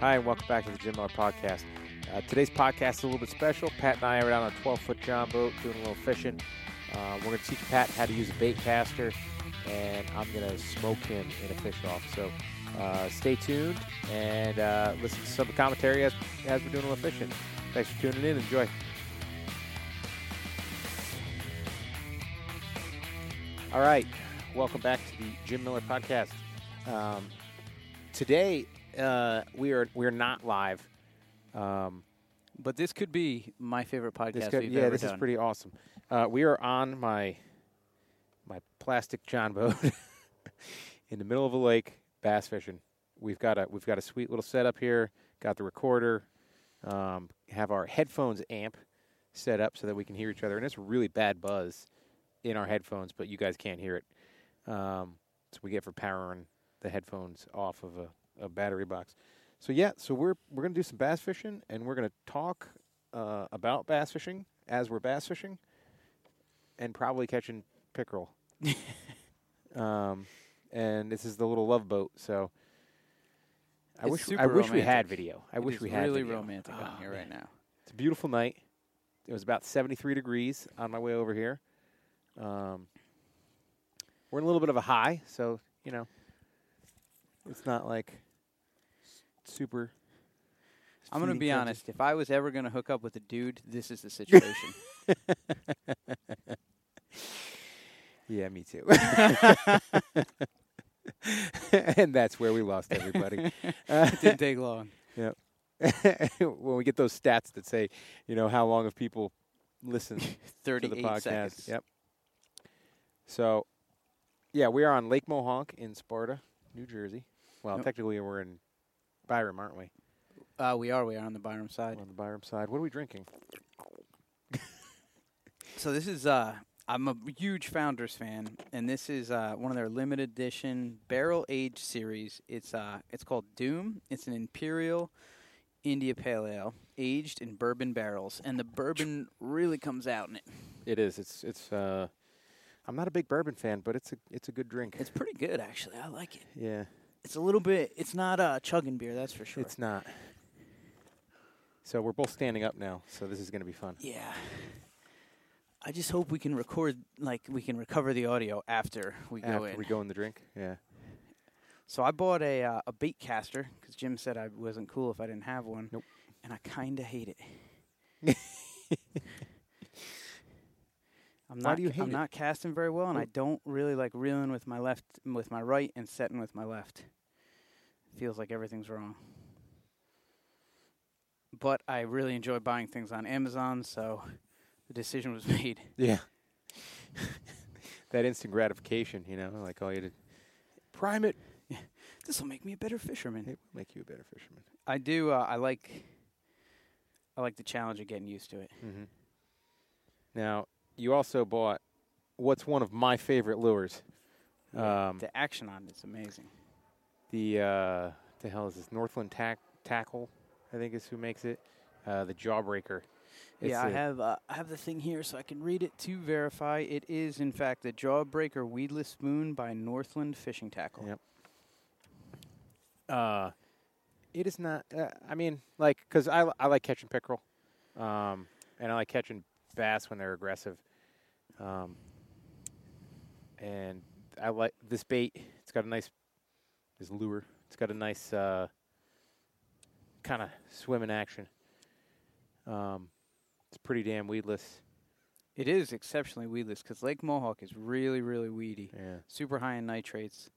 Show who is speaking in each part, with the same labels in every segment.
Speaker 1: Hi, and welcome back to the Jim Miller Podcast. Uh, today's podcast is a little bit special. Pat and I are out on a 12 foot John boat doing a little fishing. Uh, we're going to teach Pat how to use a bait caster, and I'm going to smoke him in a fish off. So uh, stay tuned and uh, listen to some commentary as, as we're doing a little fishing. Thanks for tuning in. Enjoy. All right. Welcome back to the Jim Miller Podcast. Um, today, uh, we are we're not live. Um,
Speaker 2: But this could be my favorite podcast
Speaker 1: this could-
Speaker 2: we've
Speaker 1: yeah,
Speaker 2: ever
Speaker 1: this
Speaker 2: done.
Speaker 1: is pretty awesome. Uh, we are on my my plastic John boat in the middle of a lake, bass fishing. We've got a we've got a sweet little setup here. Got the recorder. Um, have our headphones amp set up so that we can hear each other, and it's really bad buzz in our headphones, but you guys can't hear it. Um, so we get for powering the headphones off of a, a battery box. So yeah, so we're we're gonna do some bass fishing, and we're gonna talk uh, about bass fishing as we're bass fishing, and probably catching pickerel. um, and this is the little love boat. So I
Speaker 2: It's
Speaker 1: wish I wish we had video. I
Speaker 2: It
Speaker 1: wish
Speaker 2: is
Speaker 1: we had
Speaker 2: really
Speaker 1: video.
Speaker 2: romantic on
Speaker 1: Oh,
Speaker 2: here right now.
Speaker 1: It's a beautiful night. It was about 73 degrees on my way over here. Um, we're in a little bit of a high, so you know, it's not like super.
Speaker 2: I'm going to be honest. If I was ever going to hook up with a dude, this is the situation.
Speaker 1: Yeah, me too. and that's where we lost everybody. Uh,
Speaker 2: it didn't take long.
Speaker 1: Yep When we get those stats that say, you know, how long have people listened to the podcast?
Speaker 2: seconds.
Speaker 1: Yep. So, yeah, we are on Lake Mohawk in Sparta, New Jersey. Well,
Speaker 2: Yep.
Speaker 1: technically we're in Byram, aren't we?
Speaker 2: Uh, we are. We are on the Byram side.
Speaker 1: We're on the Byram side. What are we drinking?
Speaker 2: So this is. Uh, I'm a huge Founders fan, and this is uh, one of their limited edition barrel aged series. It's uh, it's called Doom. It's an Imperial India Pale Ale aged in bourbon barrels, and the bourbon really comes out in it.
Speaker 1: It is. It's it's. Uh, I'm not a big bourbon fan, but it's a it's a good drink.
Speaker 2: It's pretty good, actually. I like it.
Speaker 1: yeah,
Speaker 2: It's a little bit. It's not uh, chugging beer, that's for sure.
Speaker 1: it's not. So we're both standing up now, so this is going to be fun.
Speaker 2: yeah. I just hope we can record, like we can recover the audio after we go
Speaker 1: After
Speaker 2: in.
Speaker 1: we go in the drink, yeah.
Speaker 2: So I bought a uh, a bait caster because Jim said I wasn't cool if I didn't have one.
Speaker 1: Nope.
Speaker 2: And I kind of hate it. I'm
Speaker 1: Why
Speaker 2: not.
Speaker 1: do you hate
Speaker 2: I'm
Speaker 1: it?
Speaker 2: not casting very well, and I don't really like reeling with my left, with my right, and setting with my left. Feels like everything's wrong. But I really enjoy buying things on Amazon, so the decision was made.
Speaker 1: Yeah. that instant gratification, you know, like all you did. Prime it.
Speaker 2: This will make me a better fisherman.
Speaker 1: It will make you a better fisherman.
Speaker 2: I do. Uh, I like. I like the challenge of getting used to it.
Speaker 1: Mm-hmm. Now, you also bought what's one of my favorite lures. Um,
Speaker 2: the action on it's amazing.
Speaker 1: The uh, the hell is this? Northland tack tackle, I think is who makes it. Uh, the Jawbreaker. It's
Speaker 2: yeah, I have uh, I have the thing here so I can read it to verify. It is in fact the Jawbreaker Weedless Spoon by Northland Fishing Tackle.
Speaker 1: Yep. Uh, it is not. Uh, I mean, like, because I, I like catching pickerel, um, and I like catching bass when they're aggressive. Um, and I like this bait. It's got a nice this lure. It's got a nice uh, kind of swimming action. Um, it's pretty damn weedless.
Speaker 2: It is exceptionally weedless because Lake Mohawk is really really weedy,
Speaker 1: Yeah.
Speaker 2: super high in nitrates.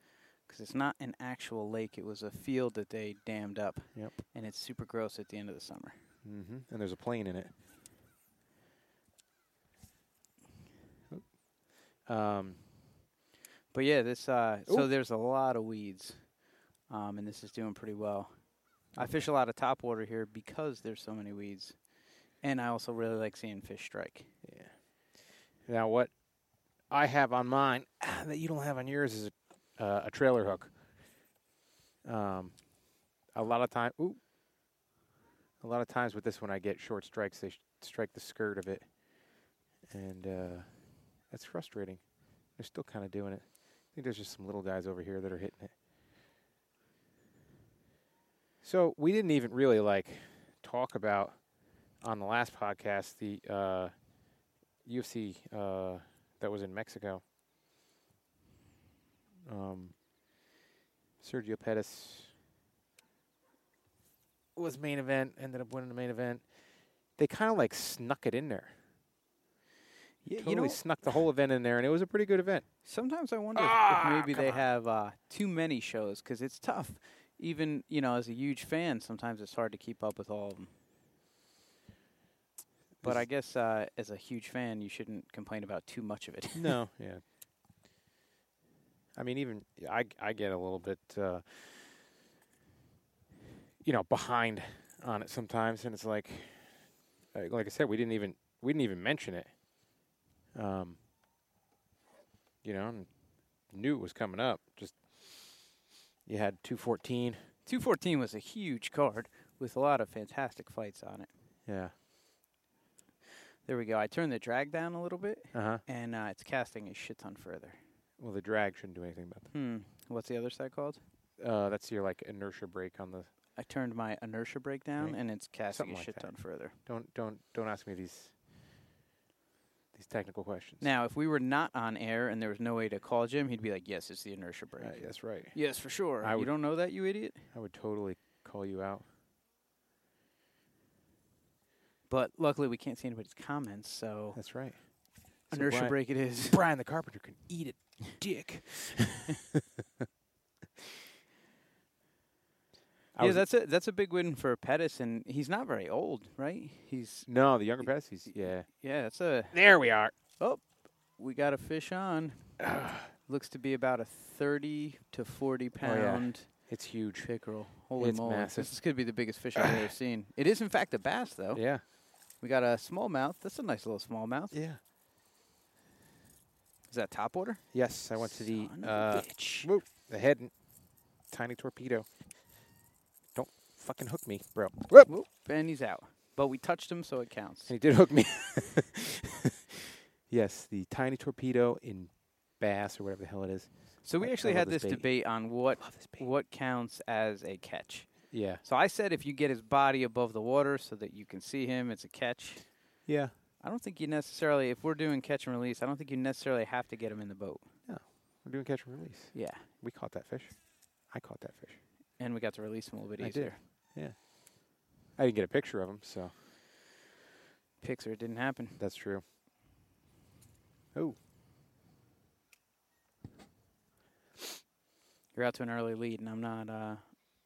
Speaker 2: Because it's not an actual lake; it was a field that they dammed up,
Speaker 1: Yep.
Speaker 2: and it's super gross at the end of the summer.
Speaker 1: Mm-hmm. And there's a plane in it. Um,
Speaker 2: But yeah, this uh, so there's a lot of weeds, um, and this is doing pretty well. I fish a lot of top water here because there's so many weeds, and I also really like seeing fish strike. Yeah.
Speaker 1: Now, what I have on mine that you don't have on yours is a, uh, a trailer hook. Um, a lot of time, ooh, a lot of times with this one, I get short strikes. They sh- strike the skirt of it, and uh, that's frustrating. They're still kind of doing it. I think there's just some little guys over here that are hitting it. So we didn't even really like talk about on the last podcast the uh, UFC uh, that was in Mexico. Um, Sergio Pettis was main event, ended up winning the main event. They kind of like snuck it in there.
Speaker 2: Yeah,
Speaker 1: Totally
Speaker 2: you know,
Speaker 1: snuck the whole event in there, and it was a pretty good event.
Speaker 2: sometimes I wonder if-
Speaker 1: Ah,
Speaker 2: if maybe they
Speaker 1: on.
Speaker 2: have uh, too many shows because it's tough. Even you know, as a huge fan, sometimes it's hard to keep up with all of them. But I guess uh, as a huge fan, you shouldn't complain about too much of it.
Speaker 1: No, yeah. I mean, even I I get a little bit, uh, you know, behind on it sometimes, and it's like, like I said, we didn't even we didn't even mention it. Um, you know, and knew it was coming up. Just you had two fourteen.
Speaker 2: 214 was a huge card with a lot of fantastic fights on it.
Speaker 1: Yeah.
Speaker 2: There we go. I turned the drag down a little bit,
Speaker 1: Uh huh.
Speaker 2: and uh, it's casting a shit ton further.
Speaker 1: Well, the drag shouldn't do anything about that.
Speaker 2: Hmm. What's the other side called?
Speaker 1: Uh, that's your like inertia brake on the.
Speaker 2: I turned my inertia brake down,
Speaker 1: Right.
Speaker 2: and it's casting
Speaker 1: Something
Speaker 2: a
Speaker 1: like
Speaker 2: shit
Speaker 1: that.
Speaker 2: ton further.
Speaker 1: Don't don't don't ask me these. These technical questions.
Speaker 2: Now, if we were not on air and there was no way to call Jim, he'd be like, "Yes, it's the inertia brake."
Speaker 1: Right, that's right.
Speaker 2: Yes, for sure.
Speaker 1: I
Speaker 2: you
Speaker 1: would-
Speaker 2: don't know that, you idiot.
Speaker 1: I would totally call you out.
Speaker 2: But luckily, we can't see anybody's comments, so
Speaker 1: That's right. So
Speaker 2: inertia
Speaker 1: Brian,
Speaker 2: brake it is.
Speaker 1: Brian the carpenter can eat it, dick. I
Speaker 2: yeah, that's a that's a big win for Pettis, and he's not very old, right? He's
Speaker 1: no the younger Pettis. He's yeah.
Speaker 2: yeah, that's a
Speaker 1: There we are.
Speaker 2: Oh, we got a fish on. Looks to be about a thirty to forty
Speaker 1: Oh, yeah. It's huge.
Speaker 2: pickerel. Holy
Speaker 1: It's
Speaker 2: moly!
Speaker 1: massive.
Speaker 2: This could be the biggest fish I've ever seen. It is in fact a bass, though.
Speaker 1: Yeah.
Speaker 2: We got a smallmouth. That's a nice little smallmouth.
Speaker 1: Yeah.
Speaker 2: Is that top water?
Speaker 1: Yes, I went to the
Speaker 2: Son of a
Speaker 1: uh,
Speaker 2: bitch.
Speaker 1: whoop, the head tiny torpedo. Don't fucking hook me, bro. Whoop.
Speaker 2: Whoop, and he's out. But we touched him, so it counts.
Speaker 1: And he did hook me. yes, the tiny torpedo in bass or whatever the hell it is.
Speaker 2: So we
Speaker 1: I- I
Speaker 2: actually had
Speaker 1: this
Speaker 2: this debate on what
Speaker 1: Love this bait.
Speaker 2: what counts as a catch.
Speaker 1: Yeah.
Speaker 2: So I said if you get his body above the water so that you can see him, it's a catch.
Speaker 1: Yeah.
Speaker 2: I don't think you necessarily, if we're doing catch and release, I don't think you necessarily have to get him in the boat.
Speaker 1: No, we're doing catch and release.
Speaker 2: Yeah.
Speaker 1: We caught that fish. I caught that fish.
Speaker 2: And we got to release him a little bit
Speaker 1: I
Speaker 2: easier.
Speaker 1: did. I didn't get a picture of him, so
Speaker 2: Picks or it didn't happen.
Speaker 1: that's true. Oh,
Speaker 2: You're out to an early lead, and I'm not. Uh,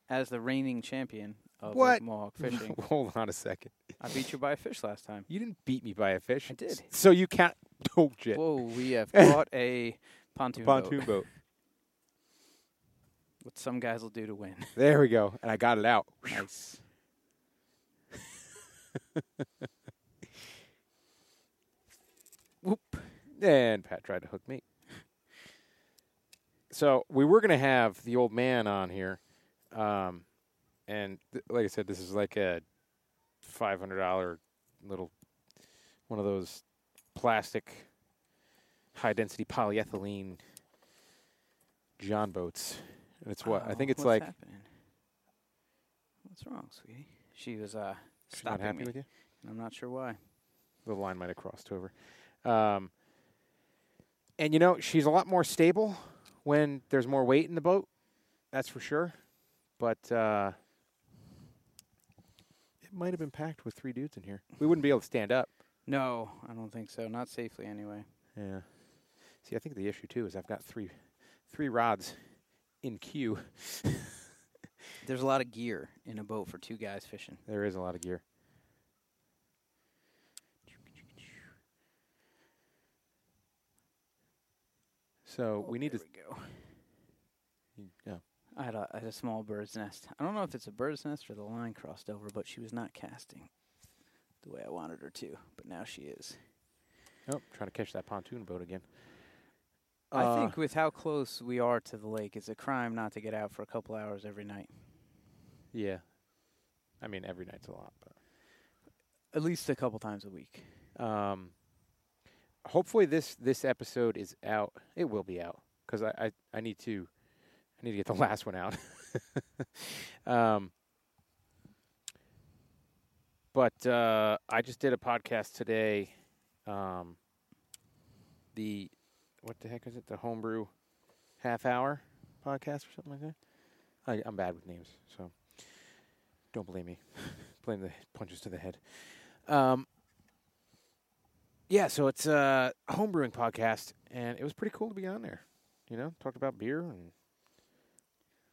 Speaker 2: as the reigning champion of
Speaker 1: What?
Speaker 2: Lake Mohawk fishing,
Speaker 1: hold on a second.
Speaker 2: I beat you by a fish last time.
Speaker 1: You didn't beat me by a fish.
Speaker 2: I did.
Speaker 1: So you can't. Oh shit.
Speaker 2: Whoa, we have caught a pontoon,
Speaker 1: Pontoon
Speaker 2: boat.
Speaker 1: boat.
Speaker 2: What some guys will do to win.
Speaker 1: There we go. And I got it out.
Speaker 2: nice. Whoop.
Speaker 1: And Pat tried to hook me. So we were going to have the old man on here. Um, and th- like I said, this is like a $500 little one of those plastic high density polyethylene John boats. And it's what? I think
Speaker 2: Oh,
Speaker 1: it's
Speaker 2: what's
Speaker 1: like
Speaker 2: happening? What's wrong, sweetie? She was uh
Speaker 1: she's not happy
Speaker 2: me.
Speaker 1: with you.
Speaker 2: and I'm not sure why.
Speaker 1: The line might have crossed over. Um, and you know, she's a lot more stable when there's more weight in the boat. That's for sure. But uh, it might have been packed with three dudes in here. We wouldn't be able to stand up.
Speaker 2: No, I don't think so. Not safely, anyway.
Speaker 1: Yeah. See, I think the issue too is I've got three, three rods in queue.
Speaker 2: There's a lot of gear in a boat for two guys fishing.
Speaker 1: There is a lot of gear. So oh, we need to.
Speaker 2: There we go.
Speaker 1: Yeah.
Speaker 2: I had, a, I had a small bird's nest. I don't know if it's a bird's nest or the line crossed over, but she was not casting the way I wanted her to. But now she is.
Speaker 1: Oh, trying to catch that pontoon boat again.
Speaker 2: I
Speaker 1: Uh,
Speaker 2: think with how close we are to the lake, it's a crime not to get out for a couple hours every night.
Speaker 1: Yeah. I mean, every night's a lot, but.
Speaker 2: At least a couple times a week.
Speaker 1: Um, hopefully this this episode is out. It will be out because I, I I need to I need to get the last one out. um, but uh, I just did a podcast today. Um, the what the heck is it? The homebrew half hour podcast or something like that. I, I'm bad with names, so don't blame me. blame the punches to the head. Um, yeah, so it's a homebrewing podcast, and it was pretty cool to be on there. You know, talked about beer and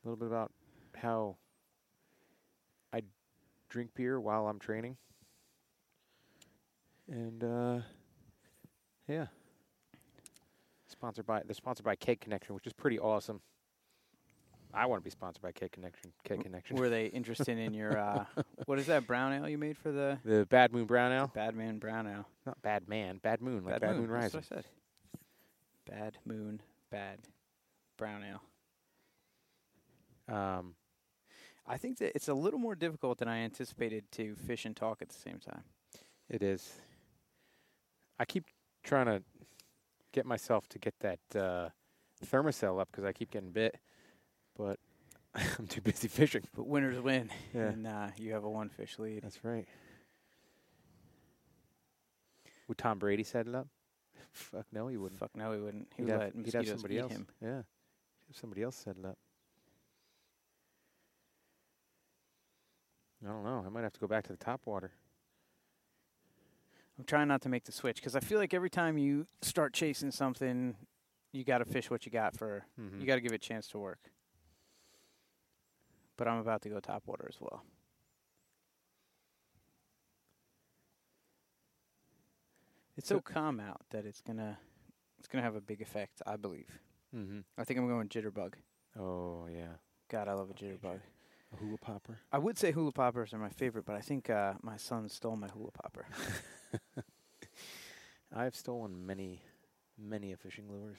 Speaker 1: a little bit about how I drink beer while I'm training. And uh, yeah, sponsored by they're sponsored by Keg Connection, which is pretty awesome. I want to be sponsored by Keg Connection. Keg Connection.
Speaker 2: Were they interested in your uh, what is that brown ale you made for the
Speaker 1: the Bad Moon Brown Ale,
Speaker 2: Bad Man Brown Ale?
Speaker 1: not Bad Man, Bad Moon, like Bad, Moon,
Speaker 2: That's
Speaker 1: Rising.
Speaker 2: what I said. Bad Moon, Bad Brown Ale.
Speaker 1: Um,
Speaker 2: I think that it's a little more difficult than I anticipated to fish and talk at the same time.
Speaker 1: It is. I keep trying to get myself to get that uh, Thermacell up because I keep getting bit, but I'm too busy fishing.
Speaker 2: But winners win,
Speaker 1: Yeah.
Speaker 2: and uh, you have a one fish lead.
Speaker 1: That's right. Would Tom Brady set it up? Fuck no, he wouldn't.
Speaker 2: Fuck no, he wouldn't. He
Speaker 1: He'd
Speaker 2: would
Speaker 1: have,
Speaker 2: let
Speaker 1: he'd
Speaker 2: mosquitoes
Speaker 1: have somebody else.
Speaker 2: him.
Speaker 1: Yeah, somebody else set it up. I don't know. I might have to go back to the top water.
Speaker 2: I'm trying not to make the switch because I feel like every time you start chasing something, you got to fish what you got for.
Speaker 1: Mm-hmm.
Speaker 2: You got to give it a chance to work. But I'm about to go top water as well. It's so calm out that it's gonna it's gonna have a big effect, I believe.
Speaker 1: Mm-hmm.
Speaker 2: I think I'm going jitterbug.
Speaker 1: Oh yeah,
Speaker 2: God, I love a jitterbug.
Speaker 1: a hula popper.
Speaker 2: I would say hula poppers are my favorite, but I think uh, my son stole my hula popper.
Speaker 1: I've stolen many, many a fishing lures.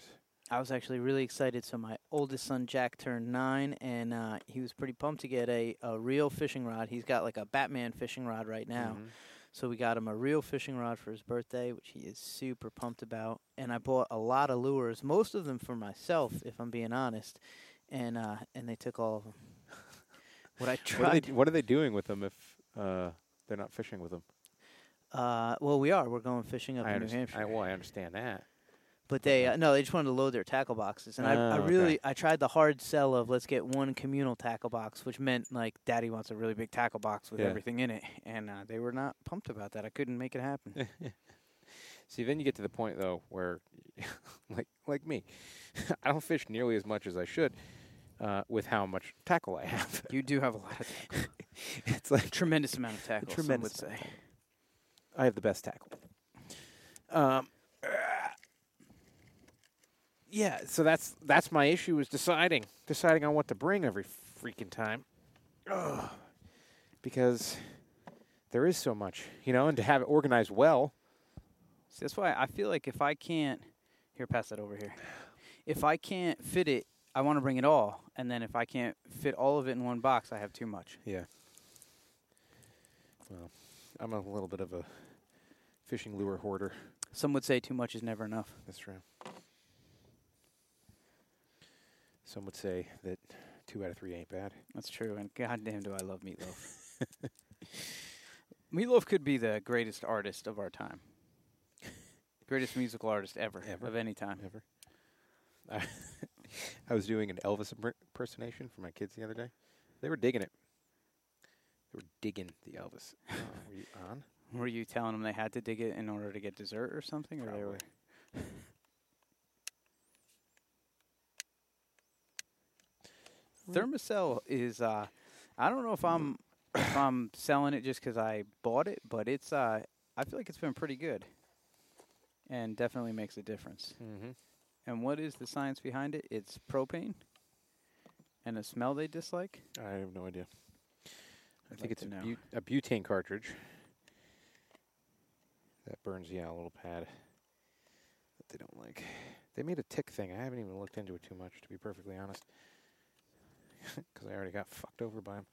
Speaker 2: I was actually really excited. So my oldest son Jack turned nine, and uh, he was pretty pumped to get a, a real fishing rod. He's got like a Batman fishing rod right now.
Speaker 1: Mhm.
Speaker 2: So we got him a real fishing rod for his birthday, which he is super pumped about. And I bought a lot of lures, most of them for myself, if I'm being honest. And uh, and they took all of them. what I
Speaker 1: What are,
Speaker 2: tried,
Speaker 1: they, what are they doing with them if uh, they're not fishing with them?
Speaker 2: Uh, well, we are. We're going fishing up
Speaker 1: I
Speaker 2: in New. Hampshire.
Speaker 1: I, well, I understand that.
Speaker 2: But they uh, no, they just wanted to load their tackle boxes, and I, I
Speaker 1: Oh, okay.
Speaker 2: really I tried the hard sell of let's get one communal tackle box, which meant like Daddy wants a really big tackle box with
Speaker 1: Yeah.
Speaker 2: everything in it, and uh, they were not pumped about that. I couldn't make it happen.
Speaker 1: See, then you get to the point though where, like like me, I don't fish nearly as much as I should uh, with how much tackle I have.
Speaker 2: you do have a lot of tackle,
Speaker 1: it's like
Speaker 2: tremendous amount of tackle.
Speaker 1: tremendous
Speaker 2: some would say.
Speaker 1: I have the best tackle. Um, yeah, so that's that's my issue is deciding deciding on what to bring every freaking time. Ugh. Because there is so much, you know, and to have it organized well.
Speaker 2: So that's why I feel like if I can't, here, pass that over here. If I can't fit it, I want to bring it all, and then if I can't fit all of it in one box, I have too much.
Speaker 1: Yeah. Well, I'm a little bit of a fishing lure hoarder.
Speaker 2: Some would say too much is never enough.
Speaker 1: That's true. Some would say that two out of three ain't bad.
Speaker 2: That's true, and goddamn, do I love Meatloaf. Meatloaf could be the greatest artist of our time, greatest musical artist ever,
Speaker 1: Ever.
Speaker 2: of any time.
Speaker 1: Ever. I, was doing an Elvis imper- impersonation for my kids the other day. They were digging it. They were digging the Elvis. Uh, were you on?
Speaker 2: Were you telling them they had to dig it in order to get dessert or something, or they were? Thermacell is. Uh, I don't know if I'm if I'm selling it just because I bought it, but it's. Uh, I feel like it's been pretty good, and definitely makes a difference.
Speaker 1: Mm-hmm.
Speaker 2: And what is the science behind it? It's propane and a smell they dislike.
Speaker 1: I have no idea. I think
Speaker 2: like
Speaker 1: it's a, a butane cartridge that burns yeah a little pad that they don't like. They made a tick thing. I haven't even looked into it too much, to be perfectly honest, because I already got fucked over by them.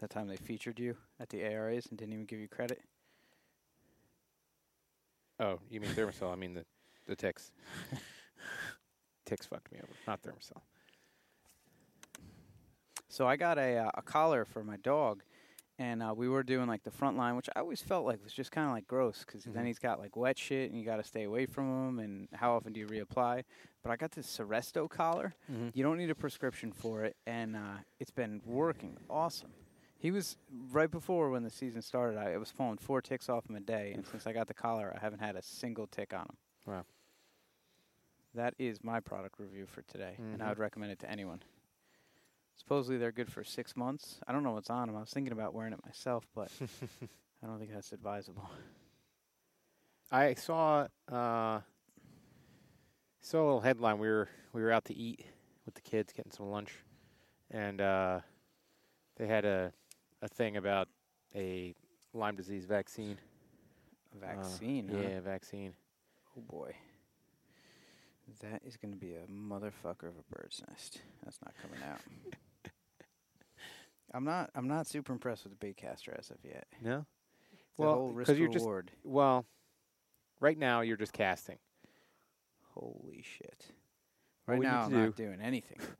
Speaker 2: That time they featured you at the ARAs and didn't even give you credit.
Speaker 1: Oh, you mean Thermacell? I mean the the ticks. ticks fucked me over, not Thermacell.
Speaker 2: So I got a uh, a collar for my dog, and uh, we were doing like the Frontline, which I always felt like was just kind of like gross because then
Speaker 1: Mhm.
Speaker 2: he's got like wet shit and you got to stay away from him. And how often do you reapply? But I got this Seresto collar.
Speaker 1: Mm-hmm.
Speaker 2: You don't need a prescription for it, and uh, it's been working awesome. He was right before when the season started. I it was pulling four ticks off him a day, and since I got the collar, I haven't had a single tick on him.
Speaker 1: Wow.
Speaker 2: That is my product review for today, and I
Speaker 1: Mhm.
Speaker 2: would recommend it to anyone. Supposedly they're good for six months. I don't know what's on them. I was thinking about wearing it myself, but I don't think that's advisable.
Speaker 1: I saw uh, saw a little headline. We were we were out to eat with the kids, getting some lunch, and uh, they had a a thing about a Lyme disease vaccine.
Speaker 2: A
Speaker 1: Uh,
Speaker 2: vaccine, huh?
Speaker 1: yeah, vaccine.
Speaker 2: Oh boy. That is going to be a motherfucker of a bird's nest. That's not coming out. I'm not. I'm not super impressed with the baitcaster as of yet.
Speaker 1: No,
Speaker 2: The
Speaker 1: Well,
Speaker 2: whole risk
Speaker 1: 'cause you're just- well, right now you're just casting.
Speaker 2: Holy shit! Right now, I'm not doing anything.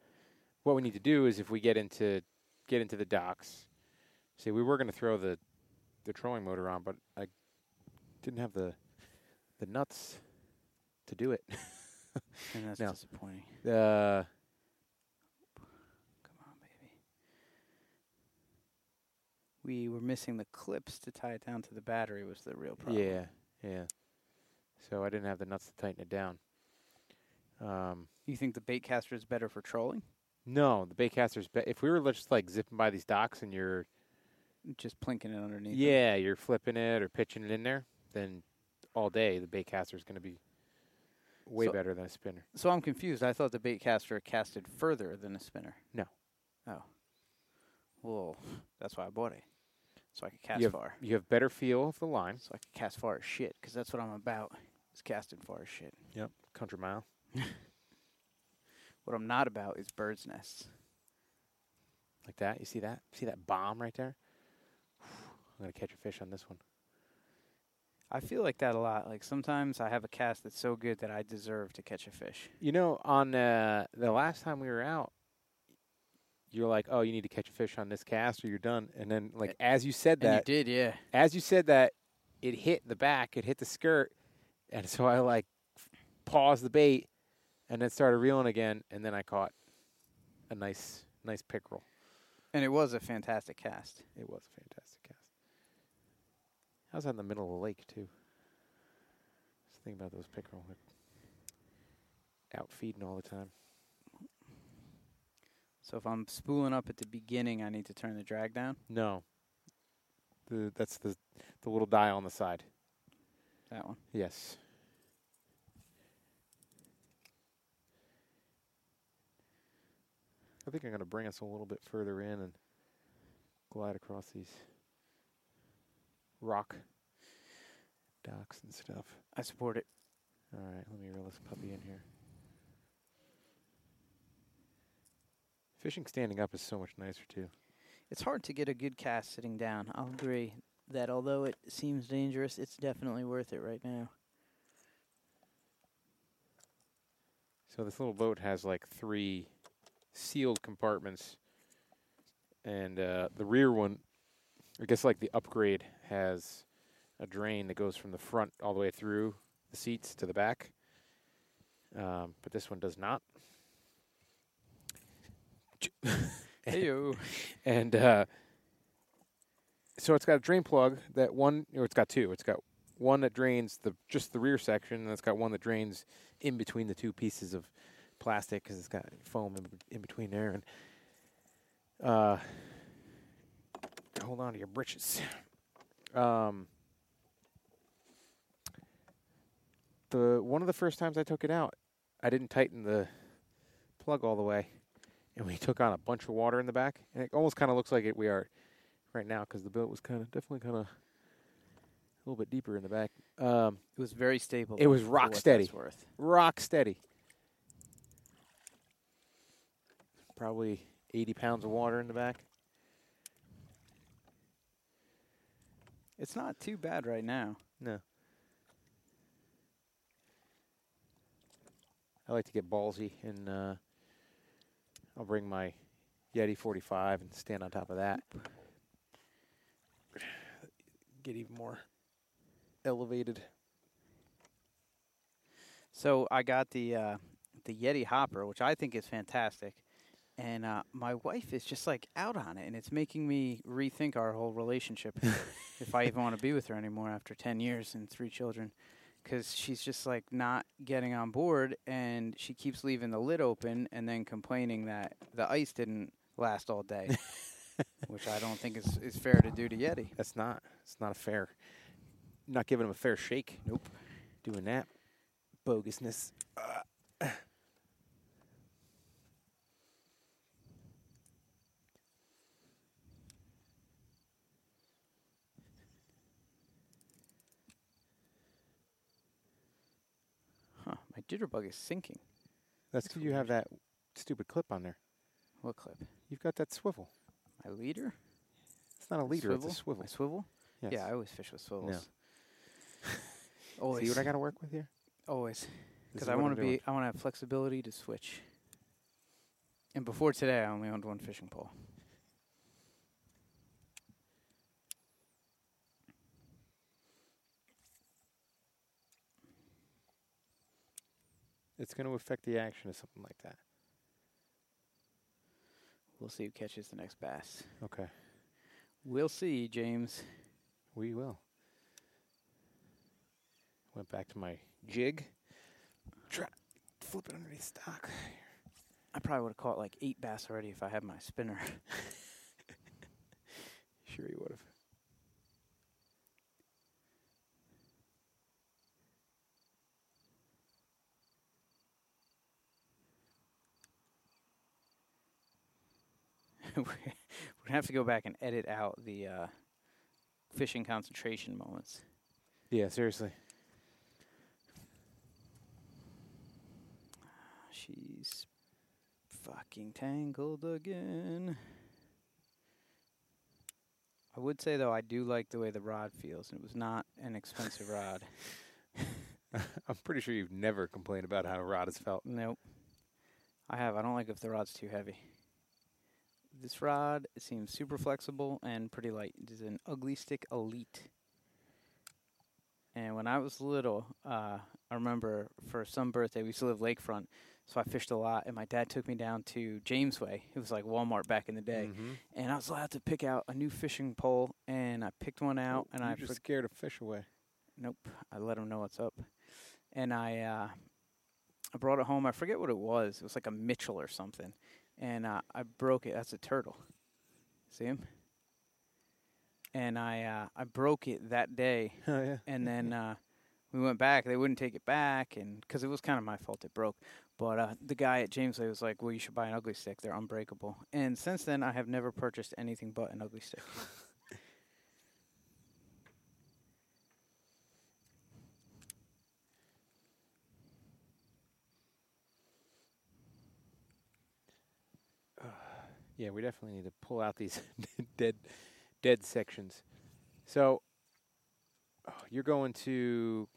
Speaker 1: What we need to do is if we get into get into the docks. See, we were going to throw the the trolling motor on, but I didn't have the the nuts to do it.
Speaker 2: and that's
Speaker 1: No.
Speaker 2: disappointing.
Speaker 1: Uh,
Speaker 2: Come on, baby. We were missing the clips to tie it down to the battery. Was the real problem?
Speaker 1: yeah, yeah. So I didn't have the nuts to tighten it down. Um,
Speaker 2: You think the baitcaster is better for trolling?
Speaker 1: no, the baitcaster's. Be- if we were just like zipping by these docks and you're,
Speaker 2: Just plinking it underneath. them?
Speaker 1: yeah, you're flipping it or pitching it in there, then all day the bait caster is going to be way
Speaker 2: So-
Speaker 1: better than a spinner.
Speaker 2: So I'm confused. I thought the baitcaster casted further than a spinner.
Speaker 1: No.
Speaker 2: Oh. Well, that's why I bought it. So I could cast
Speaker 1: you have,
Speaker 2: far.
Speaker 1: You have better feel of the line.
Speaker 2: So I could cast far as shit, because that's what I'm about. Is casting far as shit.
Speaker 1: Yep. Country mile.
Speaker 2: What I'm not about is bird's nests.
Speaker 1: Like that. You see that? See that bomb right there? I'm going to catch a fish on this one.
Speaker 2: I feel like that a lot. Like sometimes I have a cast that's so good that I deserve to catch a fish.
Speaker 1: You know, on uh, the last time we were out, you're like, "Oh, you need to catch a fish on this cast, or you're done." And then, like, as you said
Speaker 2: And
Speaker 1: that,
Speaker 2: you did, yeah.
Speaker 1: as you said that, it hit the back, it hit the skirt, and so I like paused the bait, and then started reeling again, and then I caught a nice, nice pickerel.
Speaker 2: And it was a fantastic cast.
Speaker 1: It was a fantastic cast. I was out in the middle of the lake too. Just think about those pickerel. They're out feeding all the time.
Speaker 2: So if I'm spooling up at the beginning, I need to turn the drag down.
Speaker 1: No. The that's the the little dial on the side.
Speaker 2: That one.
Speaker 1: Yes. I think I'm going to bring us a little bit further in and glide across these rock docks and stuff.
Speaker 2: I support it.
Speaker 1: All right, let me reel this puppy in here. Fishing standing up is so much nicer too.
Speaker 2: It's hard to get a good cast sitting down. I'll agree that although it seems dangerous, it's definitely worth it right now.
Speaker 1: So this little boat has like three sealed compartments, and uh, the rear one, I guess like the upgrade has a drain that goes from the front all the way through the seats to the back. Um, but this one does not.
Speaker 2: Heyo.
Speaker 1: and uh, so it's got a drain plug that one, or it's got two. It's got one that drains the just the rear section, and it's got one that drains in between the two pieces of plastic because it's got foam in, in between there. And uh, hold on to your britches. Um, the one of the first times I took it out, I didn't tighten the plug all the way, and we took on a bunch of water in the back, and it almost kind of looks like it we are right now because the boat was kind of definitely kind of a little bit deeper in the back. Um,
Speaker 2: It was very stable.
Speaker 1: It was rock steady.
Speaker 2: Worth.
Speaker 1: rock steady. Probably 80 pounds of water in the back.
Speaker 2: It's not too bad right now.
Speaker 1: No. I like to get ballsy, and uh, I'll bring my Yeti 45 and stand on top of that. Get even more elevated.
Speaker 2: So I got the uh, the Yeti Hopper, which I think is fantastic, and uh, my wife is just like out on it, and it's making me rethink our whole relationship. if I even want to be with her anymore after ten years and three children, because she's just like not getting on board, and she keeps leaving the lid open and then complaining that the ice didn't last all day, which I don't think is is fair to do to Yeti.
Speaker 1: That's not. It's not a fair. Not giving him a fair shake.
Speaker 2: Nope.
Speaker 1: Doing that bogusness.
Speaker 2: Huh? My jitterbug is sinking.
Speaker 1: That's because you have that stupid clip on there.
Speaker 2: What clip?
Speaker 1: You've got that swivel.
Speaker 2: My leader?
Speaker 1: It's not a leader.
Speaker 2: Swivel?
Speaker 1: It's a swivel.
Speaker 2: My swivel?
Speaker 1: Yes.
Speaker 2: Yeah, I always fish with swivels.
Speaker 1: See
Speaker 2: always.
Speaker 1: what I got to work with here?
Speaker 2: always. Because I want to be. I want to have flexibility to switch. And before today, I only owned one fishing pole.
Speaker 1: It's going to affect the action of something like that.
Speaker 2: We'll see who catches the next bass.
Speaker 1: Okay.
Speaker 2: We'll see, James.
Speaker 1: We will. Went back to my jig. Try flip it underneath stock.
Speaker 2: I probably would have caught like eight bass already if I had my spinner.
Speaker 1: Sure you would have.
Speaker 2: We're gonna have to go back and edit out the uh, fishing concentration moments.
Speaker 1: Yeah, seriously.
Speaker 2: She's fucking tangled again. I would say though, I do like the way the rod feels, and it was not an expensive rod.
Speaker 1: I'm pretty sure you've never complained about how a rod has felt.
Speaker 2: Nope. I have. I don't like if the rod's too heavy. This rod it seems super flexible and pretty light. It is an Ugly Stik Elite. And when I was little, uh, I remember for some birthday we used to live lakefront, so I fished a lot. And my dad took me down to Jamesway. It was like Walmart back in the day,
Speaker 1: Mhm.
Speaker 2: and I was allowed to pick out a new fishing pole. And I picked one out, and I
Speaker 1: just
Speaker 2: for-
Speaker 1: scared to fish away.
Speaker 2: Nope. I let him know what's up. And I uh, I brought it home. I forget what it was. It was like a Mitchell or something. And uh, I broke it. That's a turtle. See him? And I uh, I broke it that day.
Speaker 1: Oh yeah.
Speaker 2: And then uh, we went back. They wouldn't take it back, and because it was kind of my fault it broke. But uh, the guy at James Jamesway was like, "Well, you should buy an ugly stik. They're unbreakable." And since then, I have never purchased anything but an ugly stik.
Speaker 1: Yeah, we definitely need to pull out these dead, dead sections. So, oh, you're going to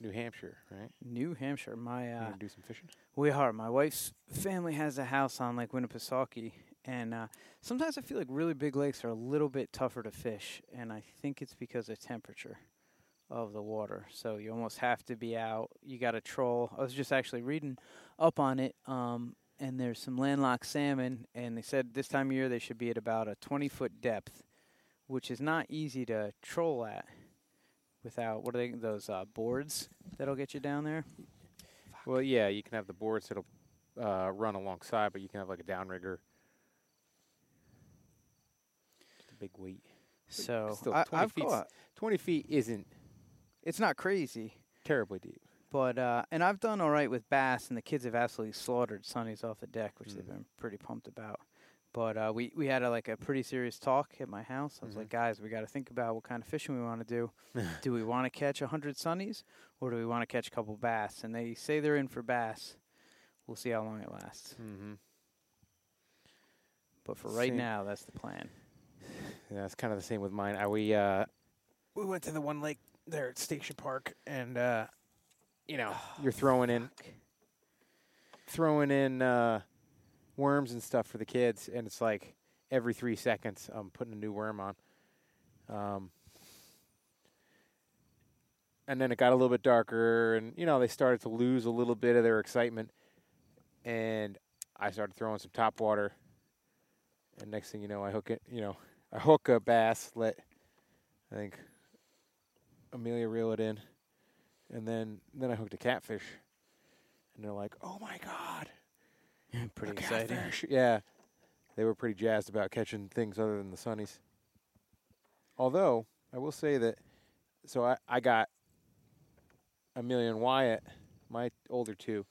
Speaker 1: New Hampshire, right?
Speaker 2: New Hampshire, my uh,
Speaker 1: do some fishing.
Speaker 2: We are. My wife's family has a house on Lake Winnipesaukee, and uh, sometimes I feel like really big lakes are a little bit tougher to fish, and I think it's because of temperature of the water. So you almost have to be out. You got to troll. I was just actually reading up on it, um, and there's some landlocked salmon, and they said this time of year they should be at about a 20 foot depth, which is not easy to troll at without what are they those uh, boards that'll get you down there.
Speaker 1: Well, yeah, you can have the boards that'll uh, run alongside, but you can have like a downrigger. Just a big weight.
Speaker 2: So
Speaker 1: still,
Speaker 2: I,
Speaker 1: 20
Speaker 2: I've
Speaker 1: feet's- Twenty feet isn't
Speaker 2: It's not crazy,
Speaker 1: terribly deep.
Speaker 2: But uh, and I've done all right with bass, and the kids have absolutely slaughtered sunnies off the deck, which they've
Speaker 1: Mm.
Speaker 2: been pretty pumped about. But uh, we we had a, like a pretty serious talk at my house. I was
Speaker 1: Mhm.
Speaker 2: like, guys, we got to think about what kind of fishing we want to do. do we want to catch a hundred sunnies, or do we want to catch a couple bass? And they say they're in for bass. We'll see how long it lasts.
Speaker 1: Mm-hmm.
Speaker 2: But for right
Speaker 1: Same.
Speaker 2: now, that's the plan.
Speaker 1: Yeah, it's kind of the same with mine. I, we uh, we went to the one lake there at Station Park, and uh, you know, you're throwing in throwing in uh, worms and stuff for the kids, and it's like every three seconds I'm putting a new worm on. Um, and then it got a little bit darker, and you know they started to lose a little bit of their excitement, and I started throwing some top water, and next thing you know, I hook it. You know, I hook a bass, let I think Amelia reel it in, and then then I hooked a catfish, and they're like, "Oh my god!"
Speaker 2: pretty exciting.
Speaker 1: Yeah, they were pretty jazzed about catching things other than the sunnies. Although I will say that, so I I got Amelia and Wyatt, my older two.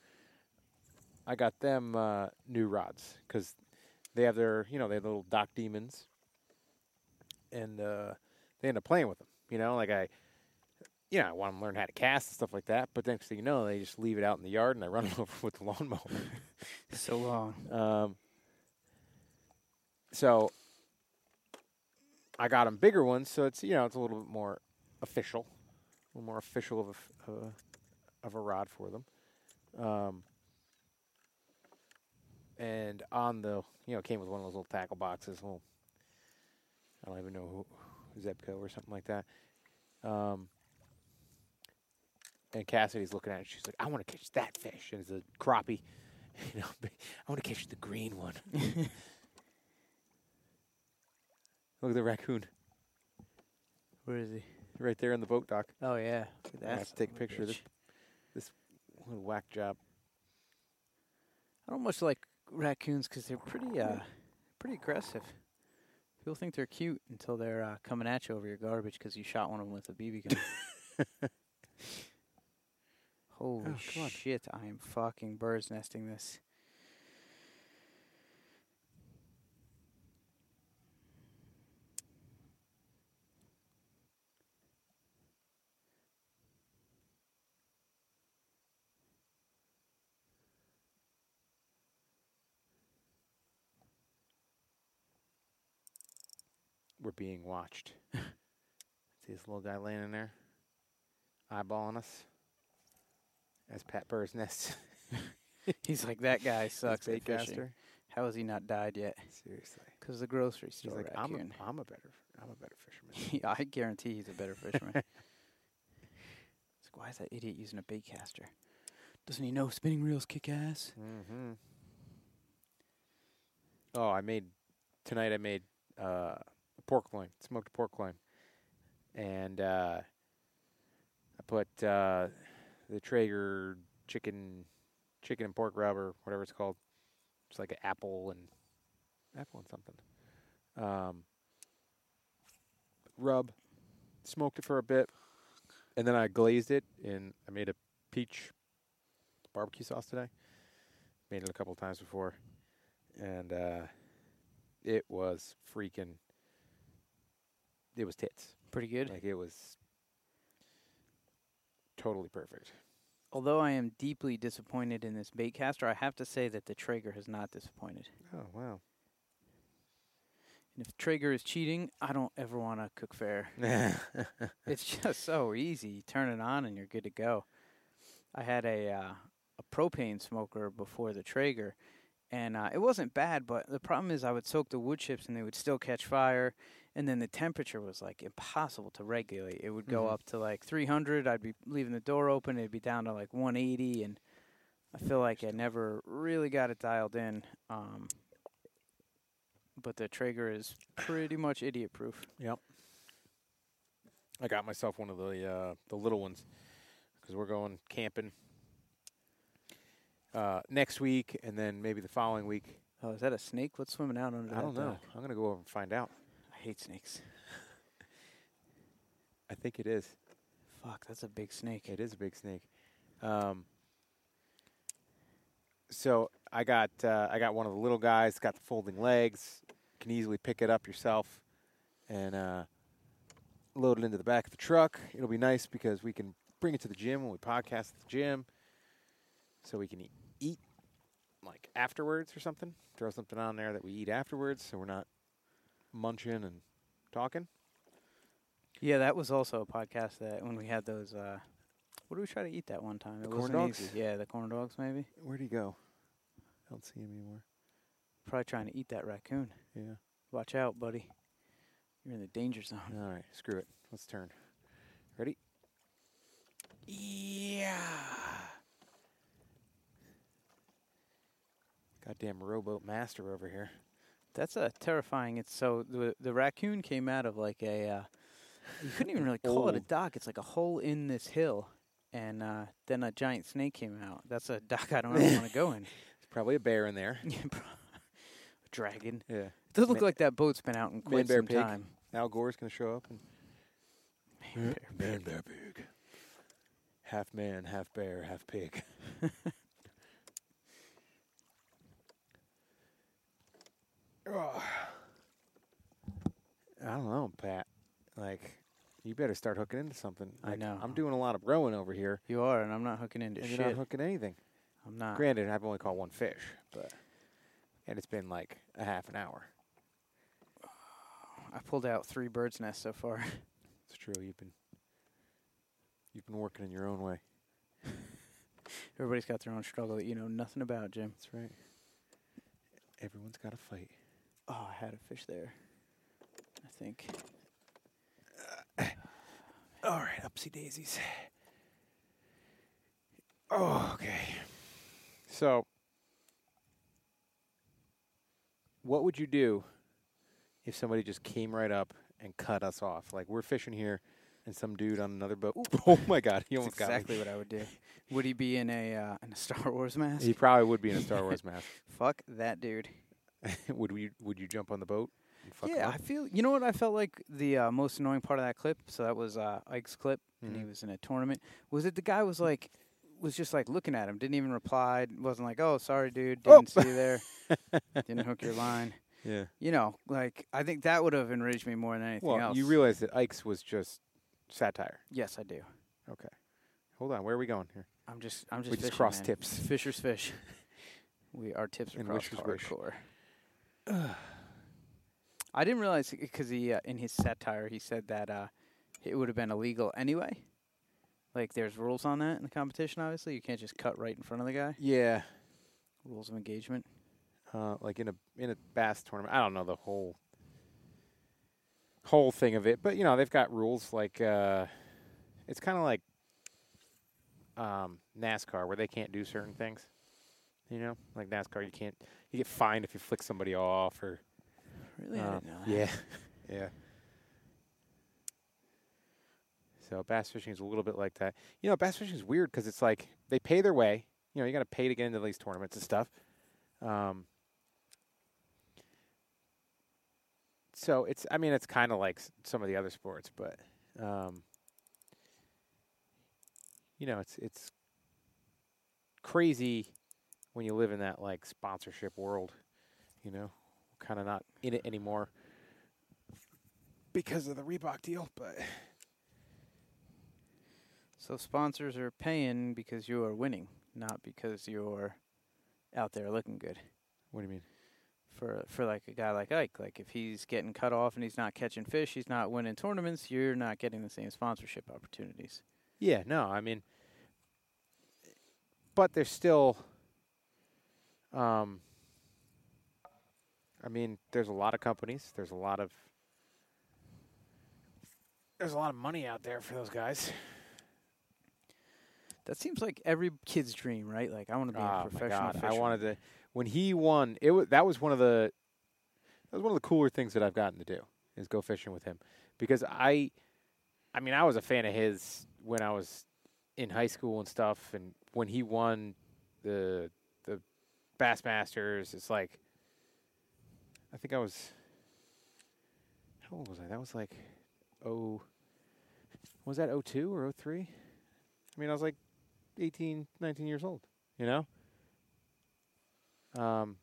Speaker 1: I got them uh, new rods because they have their you know they have little dock demons, and uh, they end up playing with them. You know, like I. You know, I want them to learn how to cast and stuff like that. But next thing you know, they just leave it out in the yard and I run it over with the lawnmower.
Speaker 2: So long.
Speaker 1: Um, so I got them bigger ones, so it's you know it's a little bit more official, a little more official of a uh, of a rod for them. Um, and on the you know came with one of those little tackle boxes. Well, I don't even know who Zebco or something like that. Um, and Cassidy's looking at it. She's like, "I want to catch that fish." And it's a crappie. You know, I want to catch the green one. Look at the raccoon
Speaker 2: Where is he?
Speaker 1: right there in the boat dock.
Speaker 2: Oh yeah, Look at
Speaker 1: I have to take a picture of this. Little whack job.
Speaker 2: I don't much like raccoons because they're pretty uh pretty aggressive. People think they're cute until they're uh, coming at you over your garbage because you shot one of them with a BB gun. Holy
Speaker 1: Oh,
Speaker 2: shit! I am fucking bird's nesting this.
Speaker 1: We're being watched. See this little guy laying in there, eyeballing us. As Pat Burr's nest.
Speaker 2: He's like that guy sucks at fishing.
Speaker 1: baitcaster.
Speaker 2: How has he not died yet?
Speaker 1: Seriously.
Speaker 2: Because the grocery
Speaker 1: He's
Speaker 2: store
Speaker 1: like, I'm a. I'm a better, I'm a better fisherman.
Speaker 2: Yeah, I guarantee he's a better fisherman. it's like, why is that idiot using a bait caster? Doesn't he know spinning reels kick ass?
Speaker 1: Mm-hmm. Oh, I made tonight. I made uh, a pork loin, smoked pork loin, and uh, I put uh, the Traeger chicken, chicken and pork rub or whatever it's called. It's like an apple and apple and something. Um, rub, smoked it for a bit, and then I glazed it, and I made a peach barbecue sauce today. Made it a couple times before, and uh, it was freaking. It was tits.
Speaker 2: Pretty good.
Speaker 1: Like it was totally perfect.
Speaker 2: Although I am deeply disappointed in this bait caster, I have to say that the Traeger has not disappointed.
Speaker 1: Oh wow!
Speaker 2: And if Traeger is cheating, I don't ever want to cook fair. it's just so easy. You turn it on and you're good to go. I had a uh, a propane smoker before the Traeger, and uh, it wasn't bad. But the problem is, I would soak the wood chips and they would still catch fire, and then the temperature was like impossible to regulate. It would go
Speaker 1: Mhm.
Speaker 2: up to like 300. I'd be leaving the door open. It'd be down to like 180, and I feel like I never really got it dialed in. Um, but the Traeger is pretty much idiot proof.
Speaker 1: Yep. I got myself one of the uh, the little ones because we're going camping uh, next week, and then maybe the following week.
Speaker 2: Oh, is that a snake? What's swimming out under
Speaker 1: I don't know.
Speaker 2: dock?
Speaker 1: I'm gonna go over and find out.
Speaker 2: Hate snakes.
Speaker 1: I think it is.
Speaker 2: Fuck, that's a big snake.
Speaker 1: It is a big snake. Um, so I got uh, I got one of the little guys. Got the folding legs. Can easily pick it up yourself, and uh, load it into the back of the truck. It'll be nice because we can bring it to the gym when we podcast at the gym, so we can eat, eat like afterwards or something. Throw something on there that we eat afterwards, so we're not munching and talking.
Speaker 2: Yeah, that was also a podcast that when we had those. Uh, what did we try to eat that one time?
Speaker 1: The
Speaker 2: it
Speaker 1: corn dogs?
Speaker 2: easy. Yeah, the corn dogs maybe.
Speaker 1: Where'd he go? I don't see him anymore.
Speaker 2: Probably trying to eat that raccoon.
Speaker 1: Yeah.
Speaker 2: Watch out, buddy. You're in the danger zone.
Speaker 1: All right, screw it. Let's turn. Ready? Yeah. Goddamn rowboat master over here.
Speaker 2: That's a terrifying. It's so the the raccoon came out of like a. Uh, you couldn't even really call it a dock. It's like a hole in this hill, and uh, then a giant snake came out. That's a dock I don't ever want to go in.
Speaker 1: There's probably a bear in there.
Speaker 2: Yeah. Dragon.
Speaker 1: Yeah.
Speaker 2: It does look
Speaker 1: Ma-
Speaker 2: like that boat's been out in quite
Speaker 1: bear,
Speaker 2: some
Speaker 1: pig.
Speaker 2: time.
Speaker 1: Al Gore's gonna show up and
Speaker 2: Man, bear,
Speaker 1: man, bear, pig. Half man, half bear, half pig. I don't know, Pat. Like, you better start hooking into something.
Speaker 2: I
Speaker 1: Like,
Speaker 2: know.
Speaker 1: I'm doing a lot of rowing over here,
Speaker 2: You are, and I'm not hooking into
Speaker 1: and
Speaker 2: shit.
Speaker 1: you're not hooking anything.
Speaker 2: I'm not.
Speaker 1: Granted, I've only caught one fish, but and it's been like a half an hour.
Speaker 2: I pulled out three birds' nests so far.
Speaker 1: It's true. You've been you've been working in your own way.
Speaker 2: Everybody's got their own struggle that you know nothing about, Jim.
Speaker 1: That's right. Everyone's got to fight.
Speaker 2: Oh, I had a fish there. I think.
Speaker 1: All right, upsy daisies. Oh, okay. So, what would you do if somebody just came right up and cut us off? Like we're fishing here, and some dude on another boat. Oh my God, he almost
Speaker 2: exactly
Speaker 1: got
Speaker 2: what I would do. Would he be in a uh, in a Star Wars mask?
Speaker 1: He probably would be in a Star Wars mask.
Speaker 2: Fuck that dude.
Speaker 1: would we? Would you jump on the boat? And fuck him
Speaker 2: yeah,
Speaker 1: up?
Speaker 2: I feel. You know what I felt like the uh, most annoying part of that clip. So that was uh, Ike's clip, and he
Speaker 1: Mhm.
Speaker 2: was in a tournament. Was it the guy was like, was just like looking at him, didn't even reply, wasn't like, oh, sorry, dude,
Speaker 1: Oh.
Speaker 2: didn't see you there, didn't hook your line.
Speaker 1: yeah.
Speaker 2: You know, like I think that would have enraged me more than anything
Speaker 1: Well,
Speaker 2: else.
Speaker 1: you realize that Ike's was just satire.
Speaker 2: Yes, I do.
Speaker 1: Okay. Hold on. Where are we going here?
Speaker 2: I'm just, I'm just.
Speaker 1: We just cross
Speaker 2: man.
Speaker 1: tips.
Speaker 2: Fishers fish. We our tips are
Speaker 1: And
Speaker 2: crossed
Speaker 1: wishers wish.
Speaker 2: I didn't realize because he uh, in his satire he said that uh, it would have been illegal anyway. Like there's rules on that in the competition. Obviously, you can't just cut right in front of the guy.
Speaker 1: Yeah.
Speaker 2: Rules of engagement.
Speaker 1: Uh, like in a in a bass tournament. I don't know the whole whole thing of it, but you know they've got rules like uh, it's kind of like um, NASCAR where they can't do certain things. You know, like NASCAR, you can't you get fined if you flick somebody off or
Speaker 2: Really, I
Speaker 1: uh,
Speaker 2: didn't know that.
Speaker 1: yeah, yeah. So bass fishing is a little bit like that. You know, bass fishing is weird because it's like they pay their way. You know, you got to pay to get into these tournaments and stuff. Um, so it's, I mean, it's kind of like s- some of the other sports, but, um, you know, it's it's crazy when you live in that like sponsorship world. You know, kind of not in it anymore because of the Reebok deal, but
Speaker 2: So sponsors are paying because you are winning, not because you're out there looking good.
Speaker 1: what do you mean?
Speaker 2: For for like a guy like Ike, like if he's getting cut off and he's not catching fish, he's not winning tournaments. You're not getting the same sponsorship opportunities.
Speaker 1: Yeah, no, I mean, but there's still, um, I mean, there's a lot of companies. There's a lot of, there's a lot of money out there for those guys.
Speaker 2: That seems like every kid's dream, right? Like I want to be
Speaker 1: Oh
Speaker 2: a professional
Speaker 1: god. I wanted to. When he won, it was that was one of the that was one of the cooler things that I've gotten to do is go fishing with him because I, I mean, I was a fan of his when I was in high school and stuff, and when he won the the Bassmasters, it's like I think I was how old was I? That was like oh was that 02 or 03? I mean, I was like 18, 19 years old. You know. Um.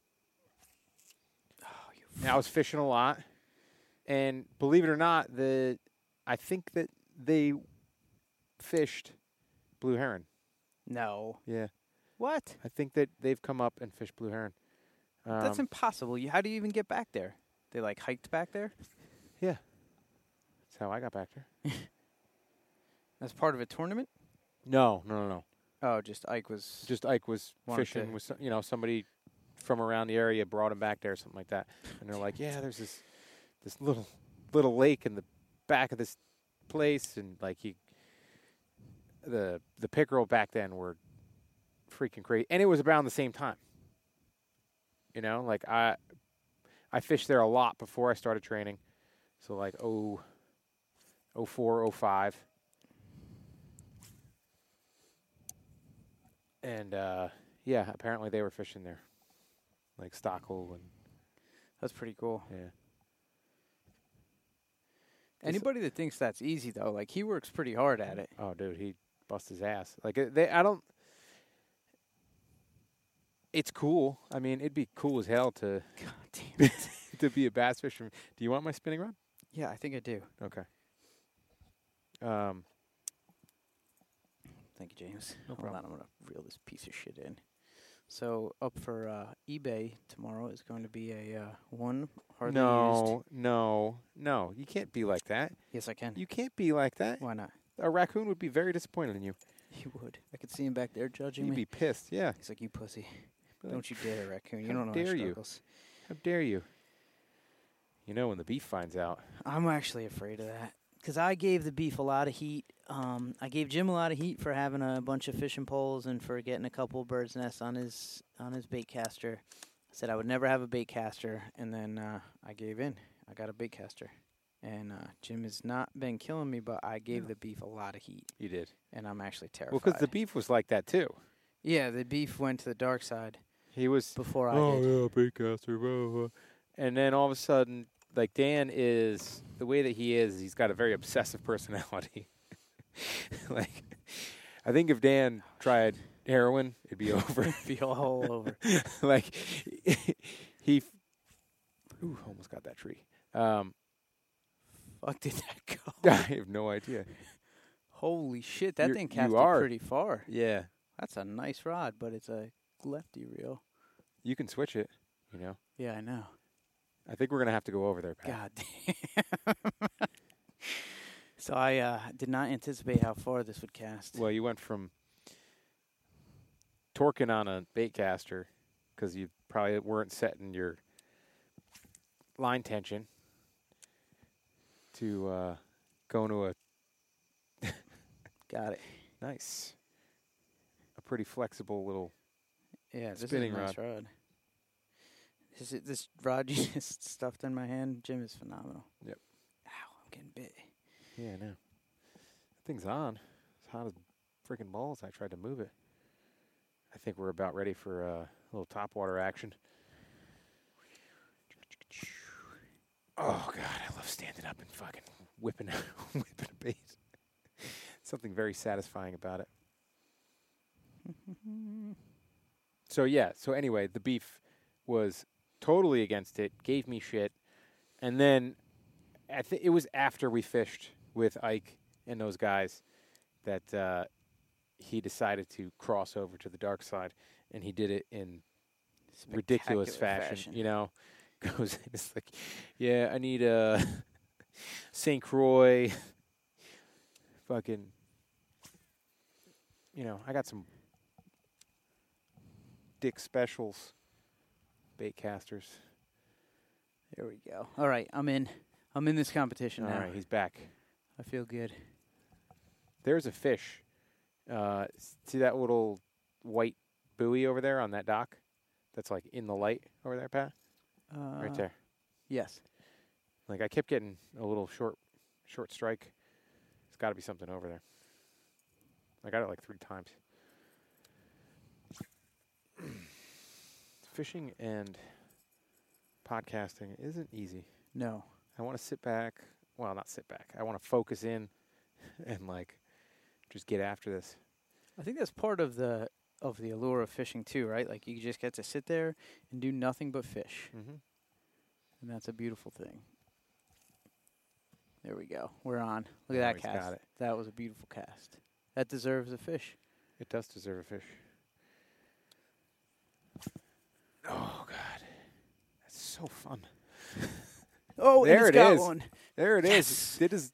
Speaker 1: I was fishing a lot, and believe it or not, the I think that they fished blue heron.
Speaker 2: No.
Speaker 1: Yeah,
Speaker 2: What?
Speaker 1: I think that they've come up and fished blue heron. Um,
Speaker 2: That's impossible. You, how do you even get back there? They like hiked back there.
Speaker 1: yeah. That's how I got back there.
Speaker 2: As part of a tournament.
Speaker 1: No, no, no, no.
Speaker 2: Oh, just Ike was.
Speaker 1: Just Ike was fishing with some, you know somebody from around the area brought him back there, or something like that. And they're like, yeah, there's this this little little lake in the back of this place, and like he the the pickerel back then were freaking crazy, and it was around the same time. You know, like I I fished there a lot before I started training, so like oh oh four oh five. And uh, yeah, apparently they were fishing there, like Stockel and
Speaker 2: That's pretty cool.
Speaker 1: yeah.
Speaker 2: Anybody that thinks that's easy though, like he works pretty hard at it.
Speaker 1: Oh, dude, he bust his ass. Like uh, they, I don't. It's cool. I mean, it'd be cool as hell to
Speaker 2: God damn it.
Speaker 1: to be a bass fisherman. Do you want my spinning rod?
Speaker 2: yeah, I think I do.
Speaker 1: Okay. Um,
Speaker 2: Thank you, James.
Speaker 1: No
Speaker 2: Hold
Speaker 1: problem.
Speaker 2: on, I'm gonna reel this piece of shit in. So up for uh, eBay tomorrow is going to be a uh, one hardly used.
Speaker 1: no, no, no. You can't be like that.
Speaker 2: Yes, I can.
Speaker 1: You can't be like that.
Speaker 2: Why not?
Speaker 1: A raccoon would be very disappointed in you.
Speaker 2: He would. I could see him back there judging
Speaker 1: You'd
Speaker 2: me.
Speaker 1: be pissed. Yeah.
Speaker 2: He's like, "You pussy!
Speaker 1: Be like,
Speaker 2: Don't you dare, raccoon! You
Speaker 1: how
Speaker 2: don't know
Speaker 1: dare
Speaker 2: my
Speaker 1: you."
Speaker 2: struggles."
Speaker 1: How dare you? You know when the beef finds out.
Speaker 2: I'm actually afraid of that because I gave the beef a lot of heat. Um, I gave Jim a lot of heat for having a bunch of fishing poles and for getting a couple birds' nests on his on his bait caster. I said I would never have a bait caster, and then uh, I gave in. I got a bait caster, and uh, Jim has not been killing me, but I gave
Speaker 1: No.
Speaker 2: the beef a lot of heat,
Speaker 1: You did.
Speaker 2: and I'm actually terrified.
Speaker 1: Well, because the beef was like that too.
Speaker 2: yeah, the beef went to the dark side
Speaker 1: He was
Speaker 2: before I
Speaker 1: oh
Speaker 2: did.
Speaker 1: yeah, baitcaster, blah, blah. and then all of a sudden, like Dan is the way that he is. He's got a very obsessive personality. like, I think if Dan tried heroin, it'd be over.
Speaker 2: It'd be all over.
Speaker 1: like, he, f- ooh, almost got that tree. Um,
Speaker 2: Fuck did that go?
Speaker 1: I have no idea.
Speaker 2: Holy shit, that
Speaker 1: You're-
Speaker 2: thing
Speaker 1: you
Speaker 2: casted
Speaker 1: are.
Speaker 2: pretty far.
Speaker 1: Yeah,
Speaker 2: That's a nice rod, but it's a lefty reel.
Speaker 1: you can switch it. You know,
Speaker 2: Yeah, I know.
Speaker 1: I think we're gonna have to go over there. Pat.
Speaker 2: God damn. so I uh, did not anticipate how far this would cast.
Speaker 1: Well, you went from torquing on a bait caster because you probably weren't setting your line tension to uh, going to a
Speaker 2: Got it.
Speaker 1: nice, a pretty flexible little.
Speaker 2: Yeah, this
Speaker 1: Spinning
Speaker 2: is a nice rod. This, is, this rod you just stuffed in my hand, Jim, is phenomenal.
Speaker 1: Yep.
Speaker 2: Ow, I'm getting bit.
Speaker 1: Yeah, I know. That thing's on. It's hot as freaking balls. I tried to move it. I think we're about ready for uh, a little top water action. Oh God, I love standing up and fucking whipping, whipping a bait. Something very satisfying about it. so yeah. So anyway, the beef was totally against it. Gave me shit, and then I think it was after we fished with Ike and those guys that uh, he decided to cross over to the dark side, and he did it in ridiculous
Speaker 2: Spectacular
Speaker 1: fashion, You know, goes it's like, yeah, I need a Saint Croix, fucking, you know, I got some Dick Specials bait casters.
Speaker 2: There we go. All right, I'm in. I'm in this competition
Speaker 1: All
Speaker 2: now.
Speaker 1: right, he's back.
Speaker 2: I feel good.
Speaker 1: There's a fish. Uh, see that little white buoy over there on that dock? That's like in the light over there, Pat.
Speaker 2: Uh,
Speaker 1: right there.
Speaker 2: Yes.
Speaker 1: Like I kept getting a little short, short strike. It's got to be something over there. I got it like three times. Fishing and podcasting isn't easy.
Speaker 2: No.
Speaker 1: I want to sit back. Well, not sit back. I want to focus in and like just get after this.
Speaker 2: I think that's part of the of the allure of fishing too, right? Like you just get to sit there and do nothing but fish,
Speaker 1: Mm-hmm.
Speaker 2: and that's a beautiful thing. There we go. We're on. Look at that cast. That was a beautiful cast. That deserves a fish.
Speaker 1: It does deserve a fish. Oh God, that's so fun.
Speaker 2: Oh,
Speaker 1: There it is.
Speaker 2: one.
Speaker 1: There it is.
Speaker 2: Yes.
Speaker 1: It is.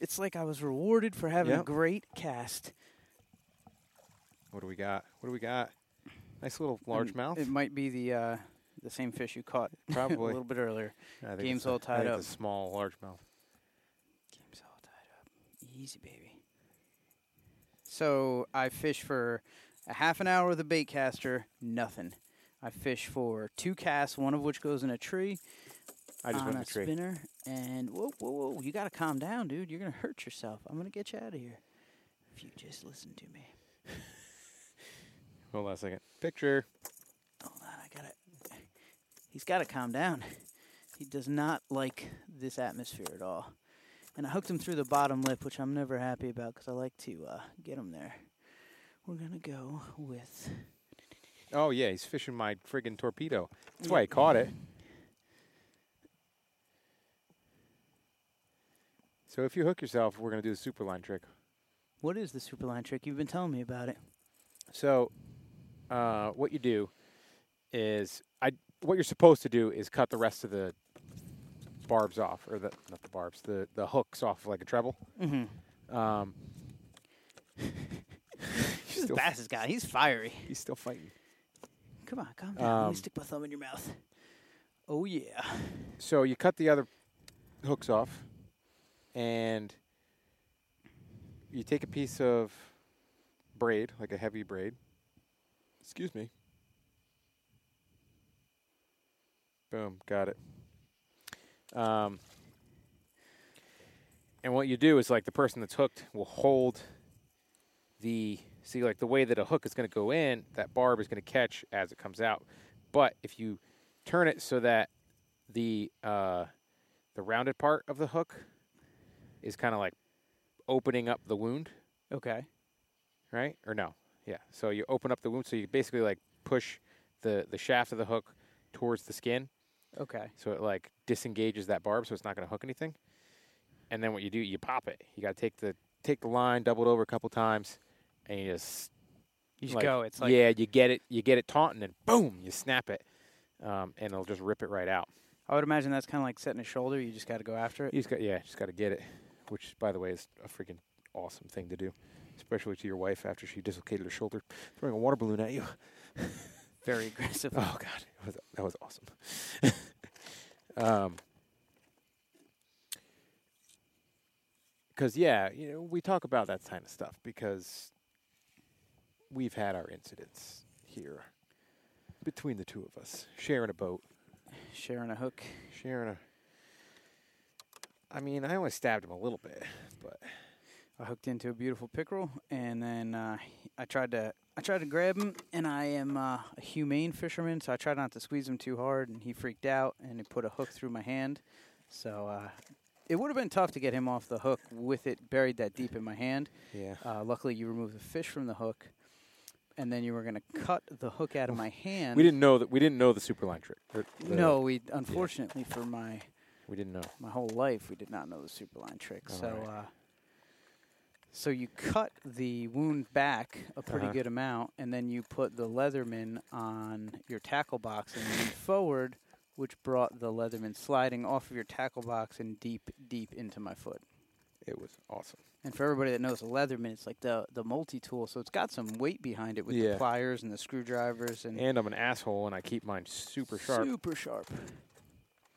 Speaker 2: It's like I was rewarded for having a great cast.
Speaker 1: What do we got? What do we got? Nice little largemouth.
Speaker 2: It might be the uh, the same fish you caught
Speaker 1: probably a
Speaker 2: little bit earlier. Game's all tied up.
Speaker 1: It's a small largemouth.
Speaker 2: Game's all tied up. Easy, baby. So I fish for a half an hour with a bait caster, nothing. I fish for two casts, one of which goes in a tree
Speaker 1: I just
Speaker 2: on
Speaker 1: went in
Speaker 2: a
Speaker 1: the tree.
Speaker 2: spinner. And whoa, whoa, whoa! You gotta calm down, dude. You're gonna hurt yourself. I'm gonna get you out of here if you just listen to me.
Speaker 1: Hold on a second. Picture.
Speaker 2: Hold on, I gotta. He's gotta calm down. He does not like this atmosphere at all. And I hooked him through the bottom lip, which I'm never happy about because I like to uh, get him there. We're gonna go with.
Speaker 1: Oh yeah, he's fishing my friggin' torpedo. That's why he caught it. So if you hook yourself, we're gonna do the super line trick.
Speaker 2: What is the super line trick? You've been telling me about it.
Speaker 1: So, uh, what you do is, I what you're supposed to do is cut the rest of the barbs off, or the not the barbs, the the hooks off like a treble.
Speaker 2: Mm-hmm.
Speaker 1: Um,
Speaker 2: He's the fastest guy. He's fiery.
Speaker 1: he's still fighting.
Speaker 2: Come on, calm down. Let
Speaker 1: Um,
Speaker 2: me stick my thumb in your mouth. Oh yeah.
Speaker 1: So you cut the other hooks off, and you take a piece of braid, like a heavy braid. Excuse me. Boom, got it. Um, and what you do is like the person that's hooked will hold the see like the way that a hook is going to go in, that barb is going to catch as it comes out. But if you turn it so that the uh, the rounded part of the hook is kind of like opening up the wound,
Speaker 2: Okay.
Speaker 1: right? Or no? Yeah. So you open up the wound, so you basically like push the the shaft of the hook towards the skin,
Speaker 2: Okay.
Speaker 1: so it like disengages that barb, so it's not going to hook anything. And then what you do, you pop it. You got to take the take the line, double it over a couple times, and you just
Speaker 2: You just
Speaker 1: like,
Speaker 2: go. It's like
Speaker 1: yeah, you get it, you get it taunting, and boom, you snap it, um, and it'll just rip it right out.
Speaker 2: I would imagine that's kind of like setting a shoulder. You just got to go after it.
Speaker 1: You just got yeah, just got to get it, which by the way is a freaking awesome thing to do, especially to your wife after she dislocated her shoulder throwing a water balloon at you.
Speaker 2: Very aggressive.
Speaker 1: Oh god, that was, that was awesome. um, because yeah, you know, we talk about that kind of stuff because we've had our incidents here between the two of us, sharing a boat,
Speaker 2: Sharing a hook.
Speaker 1: sharing a. I mean, I only stabbed him a little bit, but
Speaker 2: I hooked into a beautiful pickerel, and then uh, I tried to I tried to grab him, and I am uh, a humane fisherman, so I tried not to squeeze him too hard, and he freaked out, and he put a hook through my hand. So uh, it would have been tough to get him off the hook with it buried that deep in my hand.
Speaker 1: yeah.
Speaker 2: Uh, luckily, you removed the fish from the hook, and then you were going to cut the hook out of my hand.
Speaker 1: We didn't know that. We didn't know the super line trick. the-
Speaker 2: No, we unfortunately for my
Speaker 1: we didn't know.
Speaker 2: my whole life we did not know the super line trick.
Speaker 1: All
Speaker 2: so
Speaker 1: right.
Speaker 2: uh, so you cut the wound back a pretty
Speaker 1: Uh-huh.
Speaker 2: good amount, and then you put the Leatherman on your tackle box and leaned forward, which brought the Leatherman sliding off of your tackle box and deep, deep into my foot.
Speaker 1: It was awesome.
Speaker 2: And for everybody that knows a Leatherman, it's like the the multi tool, so it's got some weight behind it with
Speaker 1: Yeah.
Speaker 2: the pliers and the screwdrivers and,
Speaker 1: And I'm an asshole, and I keep mine super sharp.
Speaker 2: super sharp.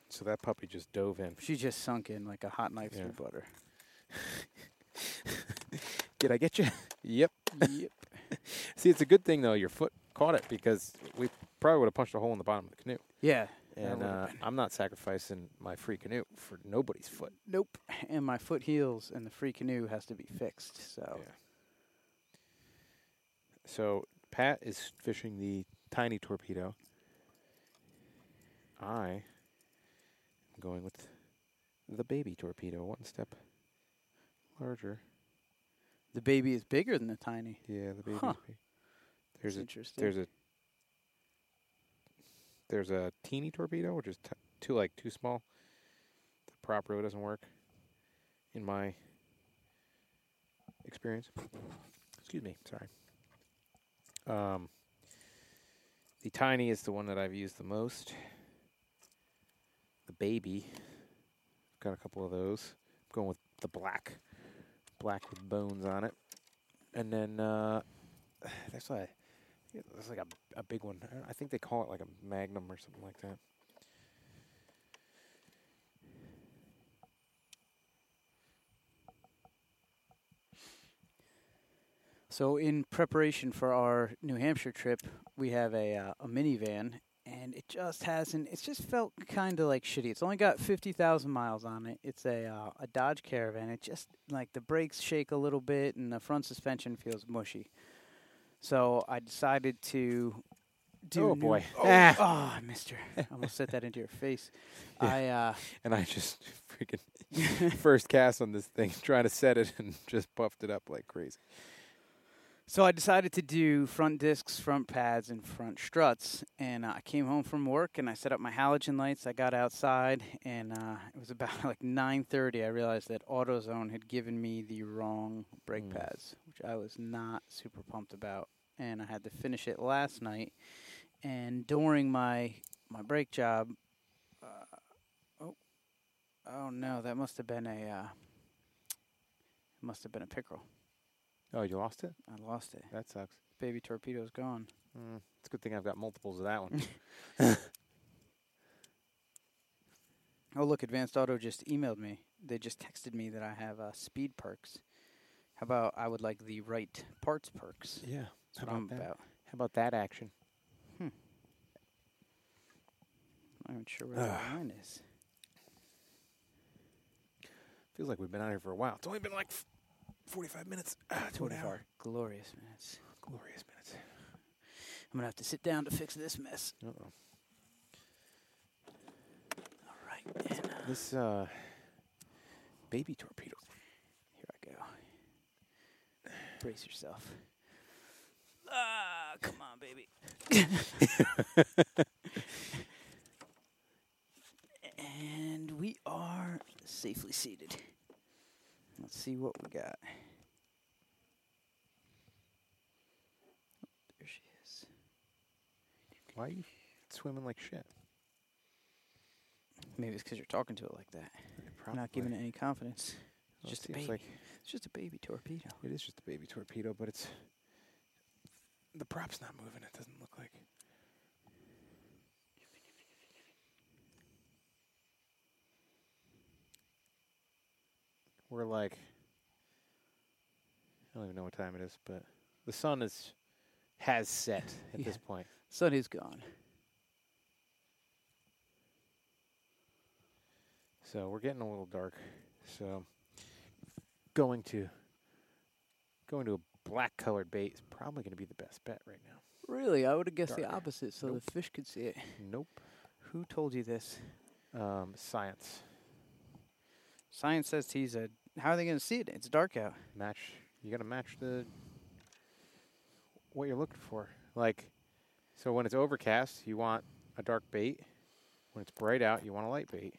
Speaker 1: So that puppy just dove in.
Speaker 2: She just sunk in like a hot knife
Speaker 1: Yeah.
Speaker 2: through butter.
Speaker 1: Did I get you? yep.
Speaker 2: yep.
Speaker 1: See, it's a good thing though. Your foot caught it because we probably would have punched a hole in the bottom of the canoe.
Speaker 2: Yeah.
Speaker 1: And uh, I'm not sacrificing my free canoe for nobody's foot.
Speaker 2: Nope. And my foot heals, and the free canoe has to be fixed. So
Speaker 1: Yeah. So Pat is fishing the tiny torpedo. I am going with the baby torpedo, one step larger.
Speaker 2: The baby is bigger than the tiny.
Speaker 1: Yeah, the baby's
Speaker 2: Huh.
Speaker 1: big. There's
Speaker 2: That's
Speaker 1: a
Speaker 2: interesting.
Speaker 1: there's a there's a teeny torpedo, which is t- too like too small. The prop really doesn't work, in my experience. Excuse me, sorry. Um, the tiny is the one that I've used the most. The baby, I've got a couple of those. I'm going with the black, black with bones on it, and then uh, there's a there's like a, a big one. I- I think they call it like a Magnum or something like that.
Speaker 2: So, in preparation for our New Hampshire trip, we have a uh, a minivan, and it just hasn't. It's just felt kind of like shitty. It's only got fifty thousand miles on it. It's a uh, a Dodge Caravan. It just like the brakes shake a little bit, and the front suspension feels mushy. So I decided to do.
Speaker 1: Oh, boy.
Speaker 2: Oh,
Speaker 1: Ah.
Speaker 2: oh, I missed her. I almost set that into your face. I uh,
Speaker 1: And I just freaking first cast on this thing, trying to set it, and just puffed it up like crazy.
Speaker 2: So I decided to do front discs, front pads, and front struts. And uh, I came home from work and I set up my halogen lights. I got outside and uh, it was about like 9:30. I realized that AutoZone had given me the wrong brake
Speaker 1: Mm.
Speaker 2: pads, which I was not super pumped about. And I had to finish it last night. And during my my brake job, uh, oh, oh no, that must have been a uh, must have been a pickerel.
Speaker 1: Oh, you lost it?
Speaker 2: I lost it.
Speaker 1: That sucks.
Speaker 2: Baby torpedo's gone.
Speaker 1: Mm, it's a good thing I've got multiples of that one.
Speaker 2: Oh, look, Advanced Auto just emailed me. They just texted me that I have uh, speed perks. How about I would like the right parts perks?
Speaker 1: yeah.
Speaker 2: That's
Speaker 1: How
Speaker 2: what I'm
Speaker 1: about that?
Speaker 2: about.
Speaker 1: How about that action?
Speaker 2: I'm not even sure where the line is.
Speaker 1: Feels like we've been out here for a while. It's only been like f- 45 minutes ah, to an hour.
Speaker 2: glorious minutes.
Speaker 1: Glorious minutes.
Speaker 2: I'm going to have to sit down to fix this mess.
Speaker 1: Uh-oh.
Speaker 2: All right. And, uh,
Speaker 1: This uh, baby torpedo.
Speaker 2: here I go. Brace yourself. Ah, come on, baby. and we are safely seated. Let's see what we got. Oh, there she is.
Speaker 1: Why are you swimming like shit?
Speaker 2: Maybe it's because you're talking to it like that. You're not giving it any confidence. It's
Speaker 1: Well,
Speaker 2: just a baby.
Speaker 1: like
Speaker 2: It's just a baby torpedo.
Speaker 1: it is just a baby torpedo, but it's the prop's not moving. It doesn't We're like, I don't even know what time it is, but the sun is has set at
Speaker 2: Yeah.
Speaker 1: this point.
Speaker 2: Sun is gone.
Speaker 1: So we're getting a little dark. So going to going to a black colored bait is probably going to be the best bet right now.
Speaker 2: Really? I would have guessed the opposite so
Speaker 1: Nope.
Speaker 2: the fish could see it.
Speaker 1: Nope.
Speaker 2: Who told you this?
Speaker 1: Um, science
Speaker 2: Science says he's a. How are they going to see it? It's dark out.
Speaker 1: match. You got to match the what you're looking for. Like, so when it's overcast, you want a dark bait. When it's bright out, you want a light bait.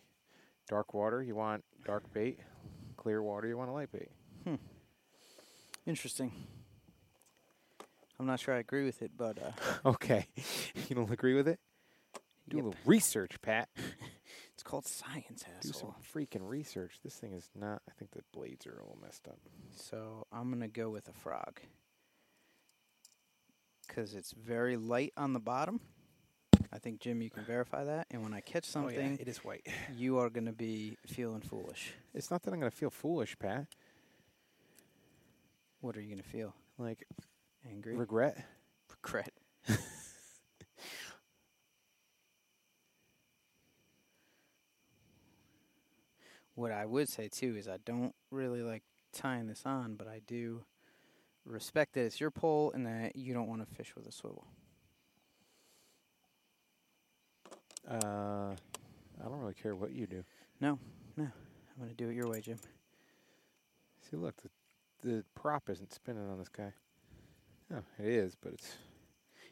Speaker 1: Dark water, you want dark bait. Clear water, you want a light bait. Hmm.
Speaker 2: Interesting. I'm not sure I agree with it, but uh,
Speaker 1: Okay, you don't agree with it? Do
Speaker 2: Yep.
Speaker 1: a little research, Pat.
Speaker 2: it's called science,
Speaker 1: Do some freaking research. This thing is not. I think the blades are all messed up.
Speaker 2: So I'm gonna go with a frog because it's very light on the bottom. I think Jim, you can verify that. And when I catch oh, something,
Speaker 1: it is white.
Speaker 2: you are gonna be feeling foolish.
Speaker 1: It's not that I'm gonna feel foolish, Pat.
Speaker 2: What are you gonna feel?
Speaker 1: Like
Speaker 2: Angry?
Speaker 1: regret.
Speaker 2: Regret. What I would say too is I don't really like tying this on, but I do respect that it's your pole and that you don't want to fish with a swivel.
Speaker 1: Uh, I don't really care what you do.
Speaker 2: No, no, I'm gonna do it your way, Jim.
Speaker 1: See, look, the the prop isn't spinning on this guy. Oh, it is, but it's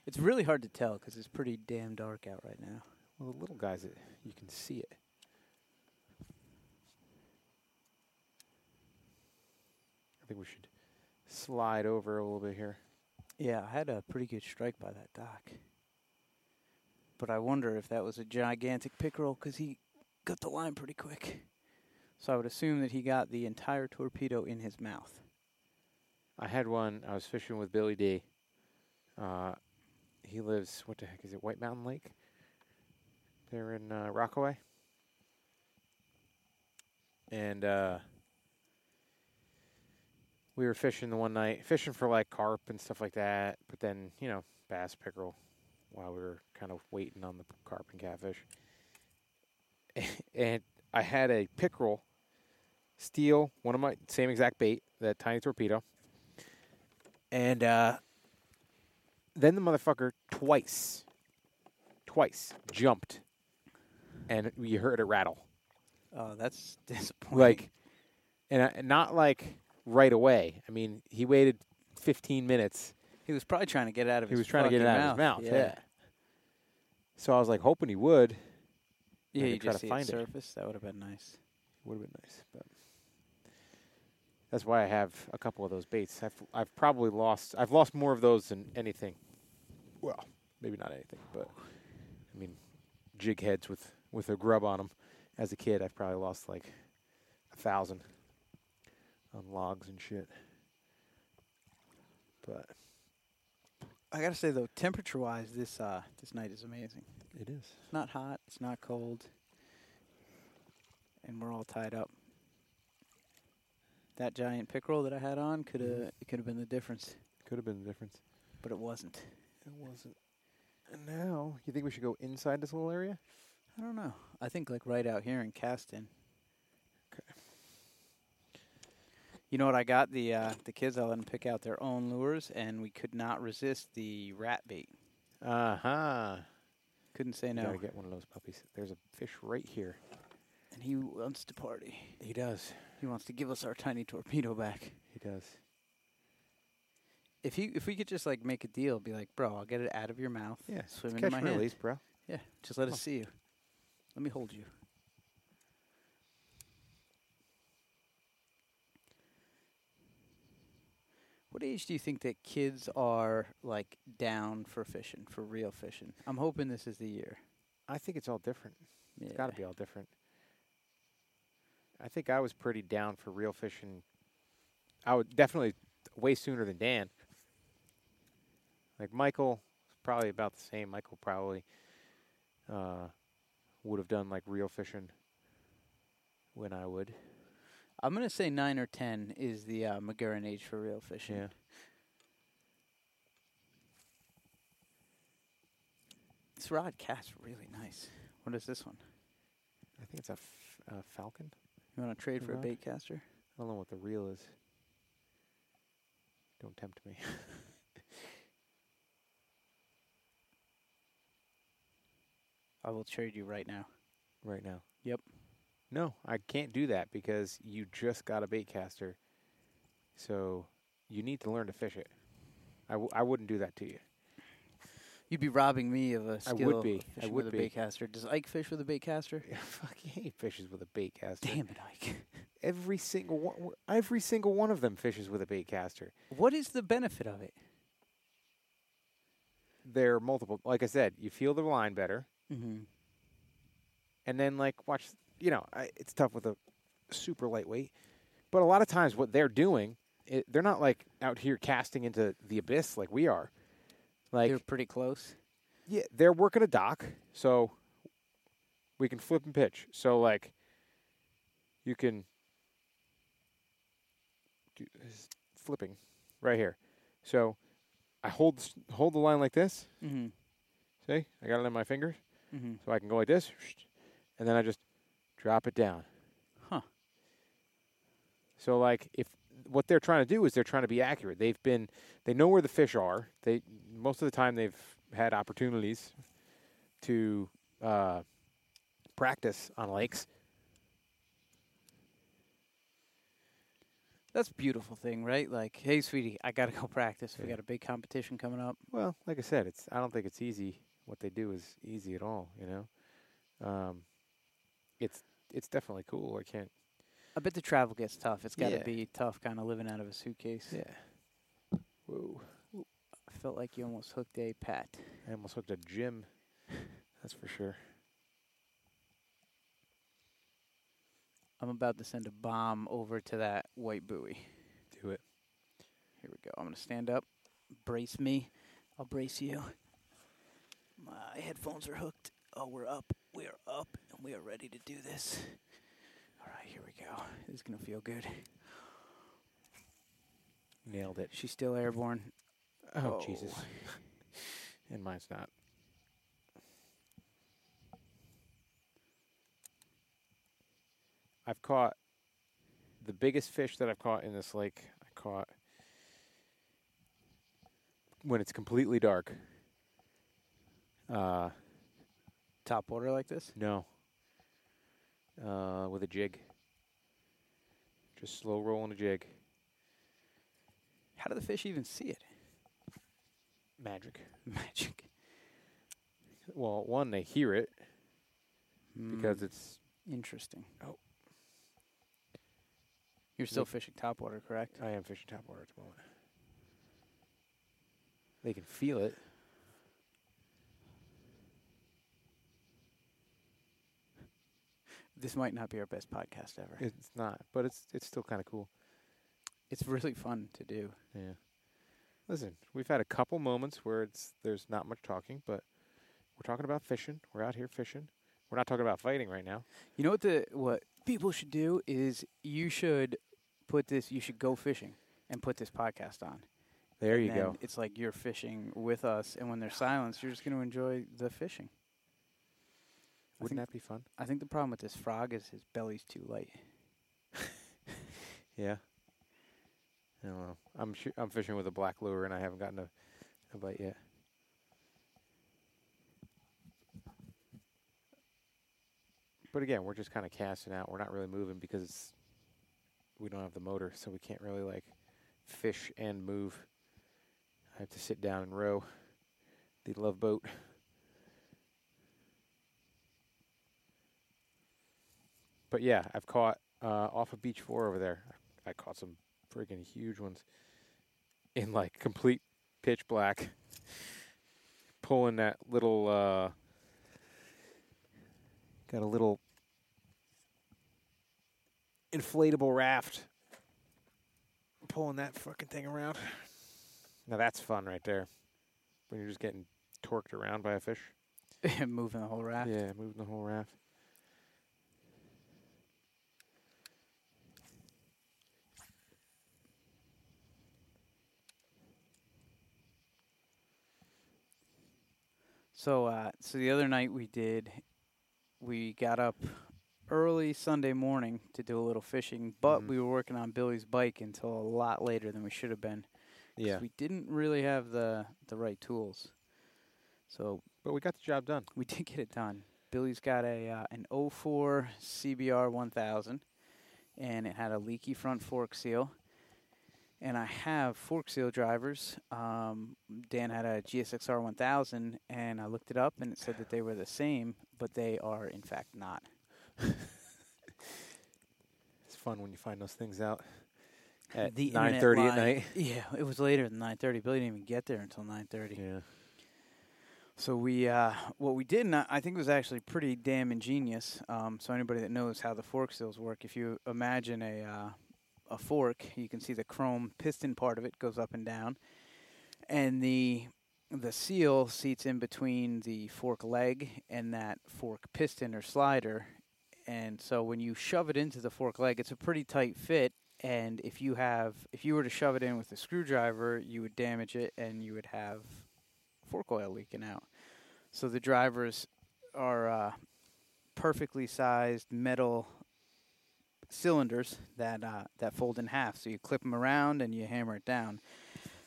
Speaker 2: It's really hard to tell because it's pretty damn dark out right now.
Speaker 1: well the little guys. It, you can see it. Think we should slide over a little bit here.
Speaker 2: Yeah, I had a pretty good strike by that dock. But I wonder if that was a gigantic pickerel because he got the line pretty quick. So I would assume that he got the entire torpedo in his mouth.
Speaker 1: I had one. I was fishing with Billy D. Uh, he lives. What the heck is it? White Mountain Lake. They're in uh, Rockaway. And uh, we were fishing the one night, fishing for like carp and stuff like that. But then, you know, bass, pickerel, while we were kind of waiting on the carp and catfish. and I had a pickerel steal one of my same exact bait, that tiny torpedo. And uh, then the motherfucker twice, twice jumped, and you heard it rattle.
Speaker 2: Oh, that's disappointing.
Speaker 1: Like, and I, not like right away. I mean, he waited 15 minutes.
Speaker 2: he was probably trying to get it out of
Speaker 1: He
Speaker 2: his
Speaker 1: was trying to get it out of his mouth.
Speaker 2: Yeah,
Speaker 1: Yeah. So I was like hoping he would.
Speaker 2: yeah. You
Speaker 1: try to
Speaker 2: see
Speaker 1: find
Speaker 2: it
Speaker 1: it.
Speaker 2: surface. That would have been nice.
Speaker 1: Would have been nice, but that's why I have a couple of those baits. I've I've probably lost. I've lost more of those than anything. Well, maybe not anything, but I mean, jig heads with with a grub on them. As a kid, I've probably lost like a thousand on logs and shit. But
Speaker 2: I gotta say though, temperature wise, this uh this night is amazing.
Speaker 1: it is.
Speaker 2: It's not hot. It's not cold. And we're all tied up. That giant pickerel that I had on could have
Speaker 1: Mhm.
Speaker 2: it could have been the difference,
Speaker 1: Could have been the difference.
Speaker 2: but it wasn't.
Speaker 1: It wasn't. And now, you think we should go inside this little area?
Speaker 2: I don't know. I think like right out here in Caston.
Speaker 1: Okay.
Speaker 2: You know what I got? The uh, the kids I let them pick out their own lures, and we could not resist the rat bait.
Speaker 1: Uh huh.
Speaker 2: Couldn't say no.
Speaker 1: gotta get one of those puppies. There's a fish right here.
Speaker 2: And he wants to party.
Speaker 1: He does.
Speaker 2: He wants to give us our tiny torpedo back.
Speaker 1: He does.
Speaker 2: If he if we could just like make a deal, be like, bro, I'll get it out of your mouth.
Speaker 1: Yeah.
Speaker 2: swim into
Speaker 1: catch
Speaker 2: my
Speaker 1: and
Speaker 2: hand.
Speaker 1: release, bro.
Speaker 2: Yeah, just let
Speaker 1: Oh.
Speaker 2: us see you. Let me hold you. What age do you think that kids are like down for fishing, for real fishing? I'm hoping this is the year.
Speaker 1: I think it's all different.
Speaker 2: Yeah.
Speaker 1: It's got to be all different. I think I was pretty down for real fishing. I would definitely way sooner than Dan. Like Michael, probably about the same. Michael probably uh, would have done like real fishing when I would.
Speaker 2: I'm gonna say nine or ten is the uh, McGurran age for real fishing.
Speaker 1: Yeah.
Speaker 2: This rod casts really nice. What is this one?
Speaker 1: I think it's a f- uh, falcon.
Speaker 2: You want to trade for a
Speaker 1: Rod?
Speaker 2: bait caster?
Speaker 1: I don't know what the reel is. Don't tempt me.
Speaker 2: I will trade you right now.
Speaker 1: right now.
Speaker 2: Yep.
Speaker 1: No, I can't do that because you just got a bait caster. So you need to learn to fish it. I, w- I wouldn't do that to you.
Speaker 2: You'd be robbing me of a
Speaker 1: I
Speaker 2: skill
Speaker 1: would be. I would
Speaker 2: with a
Speaker 1: be.
Speaker 2: bait caster. Does Ike fish with a bait caster?
Speaker 1: Fuck, yeah, he fishes with a bait caster.
Speaker 2: Damn it, Ike.
Speaker 1: Every single one, every single one of them fishes with a bait caster.
Speaker 2: What is the benefit of it?
Speaker 1: They're multiple. Like I said, you feel the line better,
Speaker 2: Mm-hmm.
Speaker 1: and then like watch. You know, I, it's tough with a super lightweight, but a lot of times what they're doing, it, they're not like out here casting into the abyss like we are. Like
Speaker 2: They're pretty close.
Speaker 1: Yeah, they're working a dock, so we can flip and pitch. So like, you can do flipping right here. So I hold hold the line like this.
Speaker 2: Mm-hmm.
Speaker 1: See, I got it in my fingers,
Speaker 2: Mm-hmm.
Speaker 1: so I can go like this, and then I just drop it down.
Speaker 2: Huh.
Speaker 1: So like, if what they're trying to do is they're trying to be accurate. They've been, they know where the fish are. They most of the time they've had opportunities to uh, practice on lakes.
Speaker 2: That's a beautiful thing, right? Like, hey, sweetie, I gotta go practice. We got a big competition coming up.
Speaker 1: Well, like I said, it's I don't think it's easy. What they do is easy at all. You know, um, it's it's definitely cool. I can't.
Speaker 2: I bet the travel gets tough. It's got to
Speaker 1: Yeah.
Speaker 2: be tough, kind of living out of a suitcase.
Speaker 1: Yeah. Whoa!
Speaker 2: I felt like you almost hooked a pat.
Speaker 1: I almost hooked a Jim. That's for sure.
Speaker 2: I'm about to send a bomb over to that white buoy.
Speaker 1: Do it.
Speaker 2: Here we go. I'm gonna stand up. Brace me. I'll brace you. My headphones are hooked. Oh, we're up. We are up, we are ready to do this. All right, here we go. This is gonna feel good.
Speaker 1: Nailed it.
Speaker 2: She's still airborne.
Speaker 1: Oh, Jesus! and mine's not. I've caught the biggest fish that I've caught in this lake. I caught when it's completely dark. Uh,
Speaker 2: Top water like this?
Speaker 1: no. Uh, with a jig. Just slow rolling a jig.
Speaker 2: How do the fish even see it?
Speaker 1: Magic.
Speaker 2: Magic.
Speaker 1: Well, one, they hear it because
Speaker 2: Mm,
Speaker 1: it's
Speaker 2: interesting.
Speaker 1: Oh.
Speaker 2: You're still
Speaker 1: Look-
Speaker 2: fishing top water, correct?
Speaker 1: I am fishing top water at the moment. They can feel it.
Speaker 2: This might not be our best podcast ever.
Speaker 1: It's not, but it's it's still kind of cool.
Speaker 2: It's really fun to do.
Speaker 1: Yeah. Listen, we've had a couple moments where it's there's not much talking, but we're talking about fishing. We're out here fishing. We're not talking about fighting right now.
Speaker 2: You know what the what people should do is you should put this you should go fishing and put this podcast on.
Speaker 1: There
Speaker 2: And
Speaker 1: you go.
Speaker 2: It's like you're fishing with us and when there's silence you're just going to enjoy the fishing.
Speaker 1: Wouldn't that be fun?
Speaker 2: I think the problem with this frog is his belly's too light.
Speaker 1: Yeah. I don't know. I'm sh- I'm fishing with a black lure and I haven't gotten a, a bite yet. But again, we're just kind of casting out. We're not really moving because we don't have the motor, so we can't really like fish and move. I have to sit down and row the love boat. But yeah, I've caught uh, off of Beach Four over there. I caught some freaking huge ones in like complete pitch black, pulling that little. Uh, got a little inflatable raft, pulling that fucking thing around. Now that's fun right there. When you're just getting torqued around by a fish.
Speaker 2: And moving the whole raft.
Speaker 1: Yeah, moving the whole raft.
Speaker 2: So, uh, so the other night we did, we got up early Sunday morning to do a little fishing, but
Speaker 1: Mhm.
Speaker 2: we were working on Billy's bike until a lot later than we should have been.
Speaker 1: Yeah,
Speaker 2: we didn't really have the the right tools. So
Speaker 1: but we got the job done.
Speaker 2: we did get it done. Billy's got a uh, an 04 CBR 1000, and it had a leaky front fork seal. And I have fork seal drivers. Um, Dan had a GSXR 1000, and I looked it up, and it said that they were the same, but they are in fact not.
Speaker 1: It's fun when you find those things out at
Speaker 2: The
Speaker 1: nine
Speaker 2: internet
Speaker 1: at night.
Speaker 2: Yeah, it was later than 9:30. Billy didn't even get there until 9:30.
Speaker 1: Yeah.
Speaker 2: So we, uh, what we did, not, I think, was actually pretty damn ingenious. Um, so anybody that knows how the fork seals work, if you imagine a uh, a fork, you can see the chrome piston part of it goes up and down, and the the seal seats in between the fork leg and that fork piston or slider. And so when you shove it into the fork leg, it's a pretty tight fit. And if you have, if you were to shove it in with a screwdriver, you would damage it, and you would have fork oil leaking out. So the drivers are uh, perfectly sized metal cylinders that uh, that fold in half. So you clip them around and you hammer it down.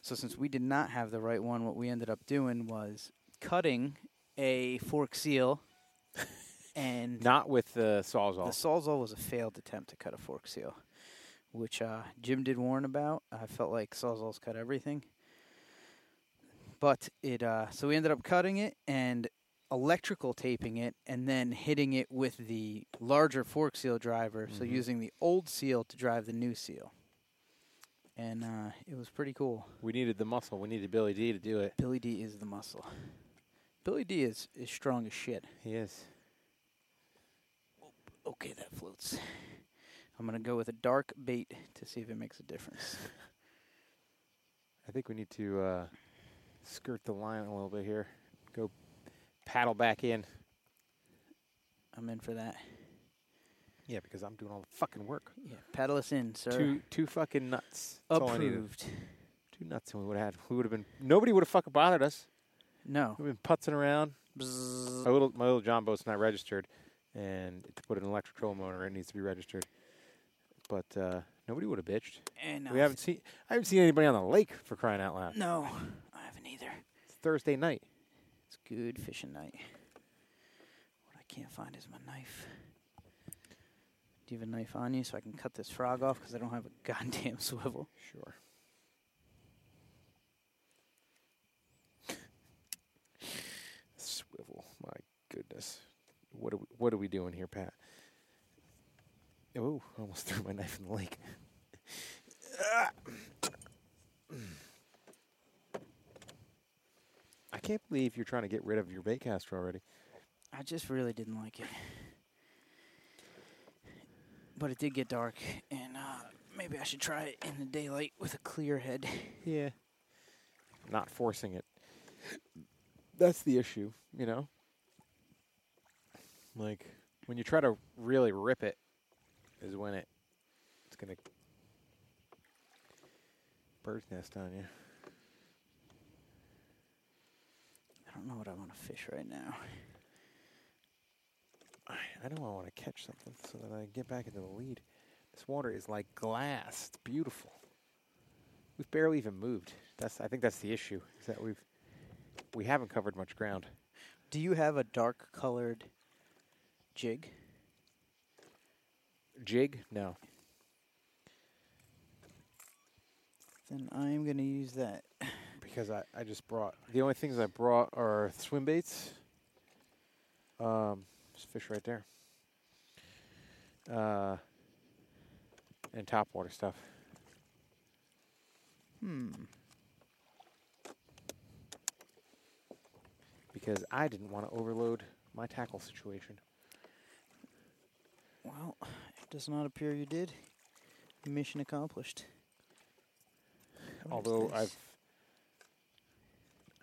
Speaker 2: So since we did not have the right one, what we ended up doing was cutting a fork seal, and
Speaker 1: Not with the sawzall.
Speaker 2: the Sawzall was a failed attempt to cut a fork seal. which uh, Jim did warn about. I felt like Sawzall's cut everything, but it. Uh, so we ended up cutting it and electrical taping it, and then hitting it with the larger fork seal driver. So
Speaker 1: Mhm.
Speaker 2: using the old seal to drive the new seal, and uh, it was pretty cool.
Speaker 1: We needed the muscle. We needed Billy D to do it.
Speaker 2: Billy D is the muscle. Billy D is, is strong as shit.
Speaker 1: He is.
Speaker 2: Okay, that floats. I'm gonna go with a dark bait to see if it makes a difference.
Speaker 1: I think we need to uh, skirt the line a little bit here. Go paddle back in.
Speaker 2: I'm in for that.
Speaker 1: Yeah, because I'm doing all the fucking work.
Speaker 2: Yeah, paddle us in, sir.
Speaker 1: Two two fucking nuts. That's all I needed.
Speaker 2: Approved.
Speaker 1: Two nuts, and we would have had. We would have been. Nobody would have fucking bothered us.
Speaker 2: No.
Speaker 1: We've been putzing around.
Speaker 2: Bzzz.
Speaker 1: My little my little John boat's not registered, and to put an electric troll motor, it needs to be registered. But uh, nobody would have bitched.
Speaker 2: And
Speaker 1: We haven't seen. I haven't seen anybody on the lake for crying out loud.
Speaker 2: No, I haven't either.
Speaker 1: It's Thursday night.
Speaker 2: Good fishing night. What I can't find is my knife. Do you have a knife on you so I can cut this frog off because I don't have a goddamn swivel?
Speaker 1: Sure. Swivel. My goodness. What are we, what are we doing here, Pat? Oh, almost threw my knife in the lake. Ah! I can't believe you're trying to get rid of your baitcaster already.
Speaker 2: I just really didn't like it. But it did get dark, and uh, maybe I should try it in the daylight with a clear head.
Speaker 1: Yeah. Not forcing it. That's the issue, you know? Like, when you try to really rip it, is when it it's going to bird's nest on you.
Speaker 2: I don't know what I want to fish right now.
Speaker 1: I, know I want to catch something so that I get back into the lead. This water is like glass. It's beautiful. We've barely even moved. That's I think that's the issue. Is that we've we haven't covered much ground.
Speaker 2: Do you have a dark colored jig?
Speaker 1: Jig? No.
Speaker 2: Then I'm going to use that.
Speaker 1: Because I, I just brought the only things I brought are swim baits. Um, there's fish right there. Uh, and topwater stuff.
Speaker 2: Hmm.
Speaker 1: Because I didn't want to overload my tackle situation.
Speaker 2: Well, it does not appear you did. Mission accomplished. What
Speaker 1: Although? I've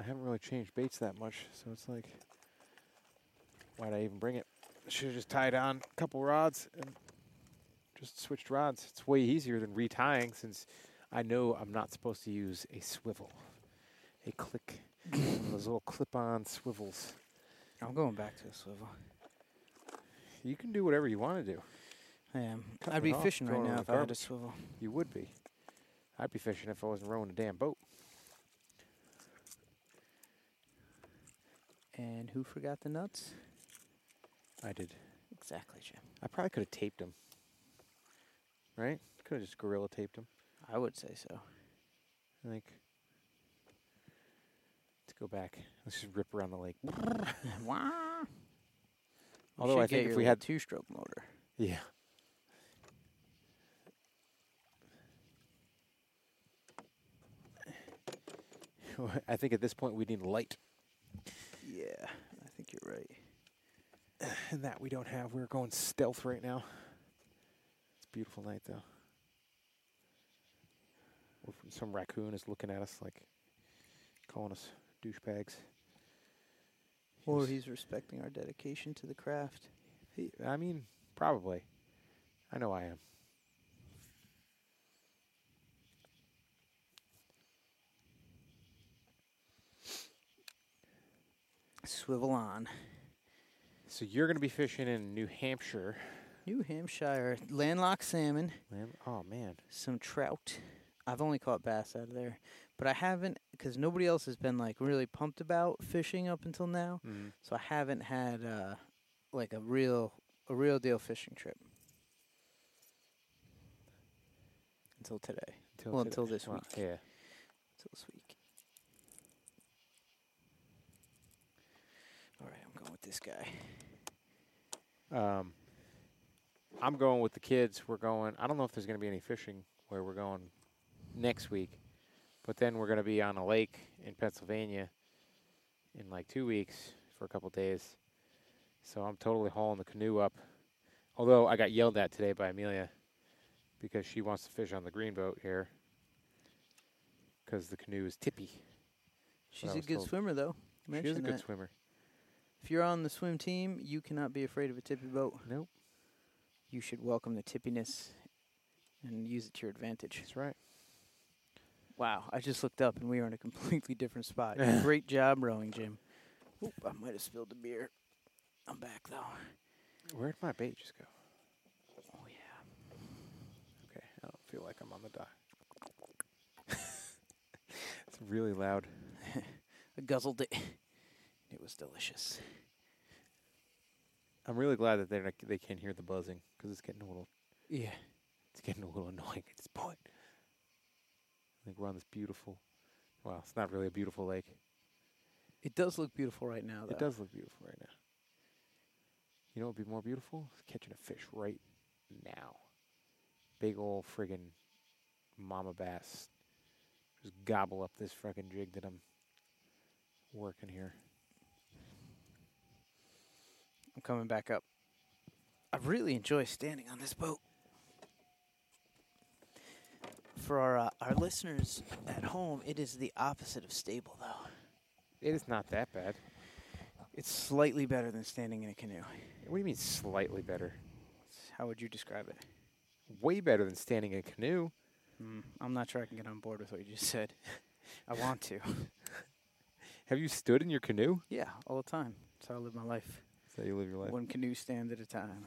Speaker 1: I haven't really changed baits that much, so it's like why'd I even bring it? Should have just tied on a couple rods and just switched rods. It's way easier than retying since I know I'm not supposed to use a swivel. A click. those little clip on swivels.
Speaker 2: I'm going back to a swivel.
Speaker 1: You can do whatever you want to do.
Speaker 2: I am.
Speaker 1: Cut
Speaker 2: I'd be
Speaker 1: off,
Speaker 2: fishing right now if I had a swivel.
Speaker 1: You would be. I'd be fishing if I wasn't rowing a damn boat.
Speaker 2: And who forgot the nuts?
Speaker 1: I did.
Speaker 2: Exactly, Jim.
Speaker 1: I probably could have taped them. Right? Could have just gorilla taped them.
Speaker 2: I would say so.
Speaker 1: I think. Let's go back. Let's just rip around the lake.
Speaker 2: wow.
Speaker 1: Although I think if we had
Speaker 2: two-stroke motor,
Speaker 1: Yeah. I think at this point we need light,
Speaker 2: yeah, I think you're right.
Speaker 1: and that we don't have. We're going stealth right now. It's a beautiful night though. Some raccoon is looking at us like calling us douchebags.
Speaker 2: Or
Speaker 1: He's-
Speaker 2: he's respecting our dedication to the craft.
Speaker 1: He, I mean, probably. I know I am.
Speaker 2: Swivel on.
Speaker 1: So you're going to be fishing in New Hampshire.
Speaker 2: New Hampshire landlocked salmon,
Speaker 1: Man, oh man.
Speaker 2: some trout. I've only caught bass out of there, but I haven't because nobody else has been like really pumped about fishing up until now.
Speaker 1: Mm.
Speaker 2: So I haven't had uh, like a real a real deal fishing trip. until today,
Speaker 1: Until
Speaker 2: Well,
Speaker 1: today.
Speaker 2: until this week.
Speaker 1: Yeah.
Speaker 2: until this week. All right, I'm going with this guy.
Speaker 1: Um, I'm going with the kids. We're going. I don't know if there's going to be any fishing where we're going next week, but then we're going to be on a lake in Pennsylvania in like two weeks for a couple days. So I'm totally hauling the canoe up. Although I got yelled at today by Amelia because she wants to fish on the green boat here because the canoe is tippy.
Speaker 2: She's a good
Speaker 1: told.
Speaker 2: swimmer, though.
Speaker 1: She is a
Speaker 2: Mention
Speaker 1: good
Speaker 2: that.
Speaker 1: swimmer.
Speaker 2: If you're on the swim team, you cannot be afraid of a tippy boat.
Speaker 1: Nope,
Speaker 2: You should welcome the tippiness and use it to your advantage.
Speaker 1: that's right.
Speaker 2: Wow, I just looked up and we are in a completely different spot. Great job rowing, Jim. Oop, I might have spilled the beer. I'm back though.
Speaker 1: Where'd my bait just go?
Speaker 2: Oh yeah.
Speaker 1: Okay, I don't feel like I'm on the dock. it's really loud.
Speaker 2: I guzzled it. It was delicious.
Speaker 1: I'm really glad that they're they can't hear the buzzing because it's getting a little
Speaker 2: Yeah.
Speaker 1: it's getting a little annoying at this point. I think we're on this beautiful. Well, it's not really a beautiful lake.
Speaker 2: It does look beautiful right now though.
Speaker 1: It does look beautiful right now. You know what would be more beautiful? Catching a fish right now. Big old friggin' mama bass. Just gobble up this friggin' jig that I'm working here.
Speaker 2: I'm coming back up. I really enjoy standing on this boat. For our uh, our listeners at home, it is the opposite of stable though.
Speaker 1: It is not that bad.
Speaker 2: It's slightly better than standing in a canoe.
Speaker 1: What do you mean slightly better?
Speaker 2: How would you describe it?
Speaker 1: Way better than standing in a canoe.
Speaker 2: Mm, I'm not sure I can get on board with what you just said. I want to.
Speaker 1: Have you stood in your canoe?
Speaker 2: Yeah, all the time. That's how I live my life.
Speaker 1: That's how you live your life.
Speaker 2: One canoe stand at a time.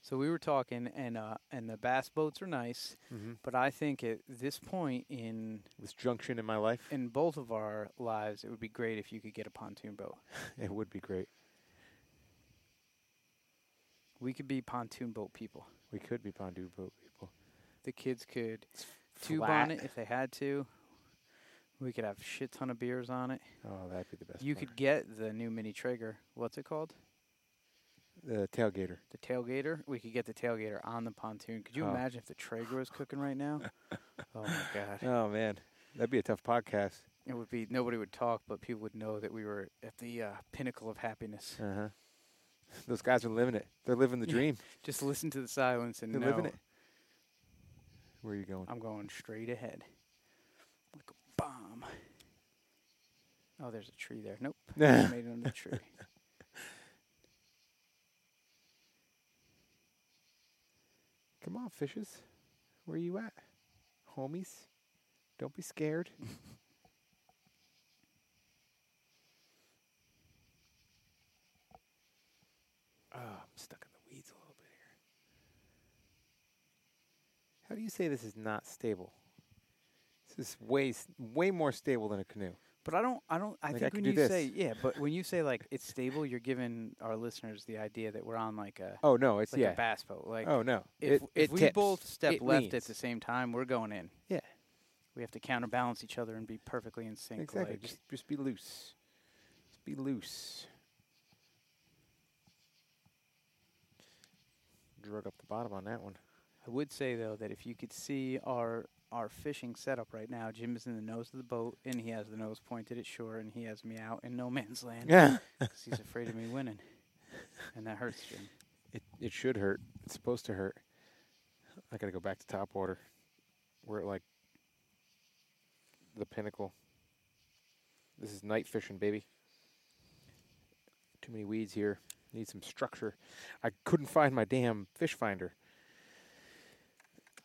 Speaker 2: So we were talking, and uh, and the bass boats are nice,
Speaker 1: Mm-hmm.
Speaker 2: but I think at this point in
Speaker 1: This junction in my life,
Speaker 2: in both of our lives, it would be great if you could get a pontoon boat.
Speaker 1: it would be great.
Speaker 2: We could be pontoon boat people.
Speaker 1: We could be pontoon boat people.
Speaker 2: The kids could tube
Speaker 1: Flat.
Speaker 2: on it if they had to. We could have shit ton of beers on it.
Speaker 1: Oh, that'd be the best.
Speaker 2: You
Speaker 1: part.
Speaker 2: could get the new mini Traeger. What's it called?
Speaker 1: the tailgater.
Speaker 2: The tailgater. We could get the tailgater on the pontoon. Could you
Speaker 1: Oh.
Speaker 2: imagine if the Traeger was cooking right now? oh my god!
Speaker 1: Oh man, that'd be a tough podcast.
Speaker 2: It would be nobody would talk, but people would know that we were at the uh, pinnacle of happiness.
Speaker 1: Uh huh. Those guys are living it. They're living the dream.
Speaker 2: Just listen to the silence and
Speaker 1: They're
Speaker 2: know
Speaker 1: living it. Where are you going?
Speaker 2: I'm going straight ahead, like a bomb. Oh, there's a tree there. Nope, I made it under the tree.
Speaker 1: Come on, fishes. Where are you at, homies? Don't be scared. oh, I'm stuck in the weeds a little bit here. How do you say this is not stable? This is way way more stable than a canoe.
Speaker 2: But I don't. I don't. I
Speaker 1: Like,
Speaker 2: think
Speaker 1: could
Speaker 2: when you say yeah, but when you say like it's stable, you're giving our listeners the idea that we're on like a
Speaker 1: Oh no, it's
Speaker 2: like
Speaker 1: yeah.
Speaker 2: a bass boat. Like
Speaker 1: oh no,
Speaker 2: if
Speaker 1: it,
Speaker 2: if
Speaker 1: it
Speaker 2: we
Speaker 1: tips.
Speaker 2: both step
Speaker 1: It
Speaker 2: left
Speaker 1: leans.
Speaker 2: at the same time, we're going in.
Speaker 1: Yeah.
Speaker 2: We have to counterbalance each other and be perfectly in sync.
Speaker 1: Exactly.
Speaker 2: Like,
Speaker 1: Just, just be loose. Just be loose. Drug up the bottom on that one.
Speaker 2: I would say though that if you could see our our fishing setup right now, Jim is in the nose of the boat and he has the nose pointed at shore and he has me out in no man's land
Speaker 1: Yeah.
Speaker 2: because he's afraid of me winning, and that hurts, Jim.
Speaker 1: It it should hurt. It's supposed to hurt. I gotta go back to top water. We're at like the pinnacle. This is night fishing, baby. Too many weeds here. Need some structure. I couldn't find my damn fish finder.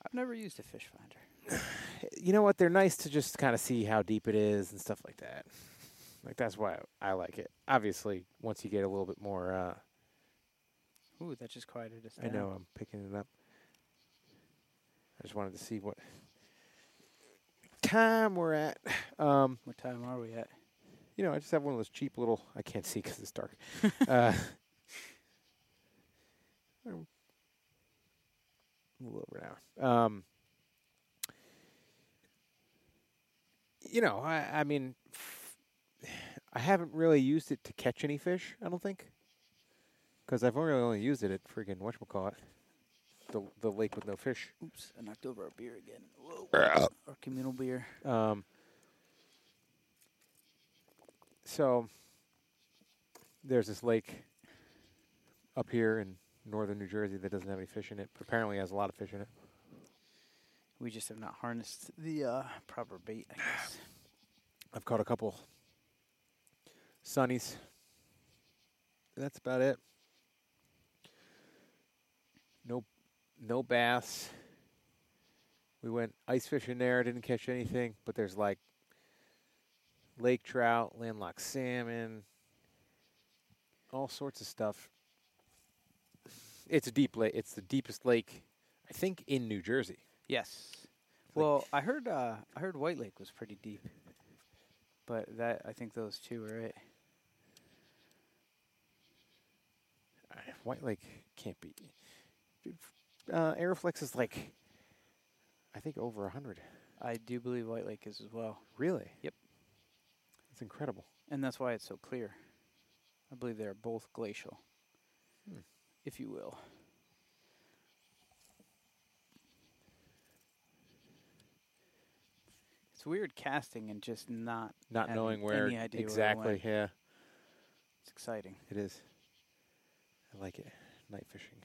Speaker 2: I've never used a fish finder.
Speaker 1: you know what? They're nice to just kind of see how deep it is and stuff like that. Like that's why I like it. Obviously, once you get a little bit more, uh,
Speaker 2: Ooh, that just quieted us
Speaker 1: I
Speaker 2: down.
Speaker 1: know I'm picking it up. I just wanted to see what time we're at. Um,
Speaker 2: What time are we at?
Speaker 1: you know, I just have one of those cheap little. I can't see because it's dark. uh, a little over an hour. Um, you know, I, I mean, I haven't really used it to catch any fish. I don't think, because I've only only used it at freaking whatchamacallit, the the lake with no fish.
Speaker 2: Oops, I knocked over our beer again. Whoa. our communal beer.
Speaker 1: Um, so there's this lake up here in northern New Jersey that doesn't have any fish in it. Apparently has a lot of fish in it.
Speaker 2: We just have not harnessed the uh, proper bait, I guess.
Speaker 1: I've caught a couple sunnies. That's about it. No, no bass. We went ice fishing there. Didn't catch anything, but there's like lake trout, landlocked salmon, all sorts of stuff. It's a deep lake. It's the deepest lake, I think, in New Jersey.
Speaker 2: Yes. Well, I heard uh, I heard White Lake was pretty deep, but that I think those two are it.
Speaker 1: White Lake can't be. Uh, Aeroflex is like, I think over a hundred.
Speaker 2: I do believe White Lake is as well,
Speaker 1: Really?
Speaker 2: Yep.
Speaker 1: It's incredible.
Speaker 2: and that's why it's so clear. I believe they are both glacial,
Speaker 1: Hmm.
Speaker 2: If you will. It's weird casting and just not
Speaker 1: Not knowing where
Speaker 2: where
Speaker 1: exactly.
Speaker 2: went.
Speaker 1: yeah,
Speaker 2: It's exciting.
Speaker 1: it is. I like it. Night fishing.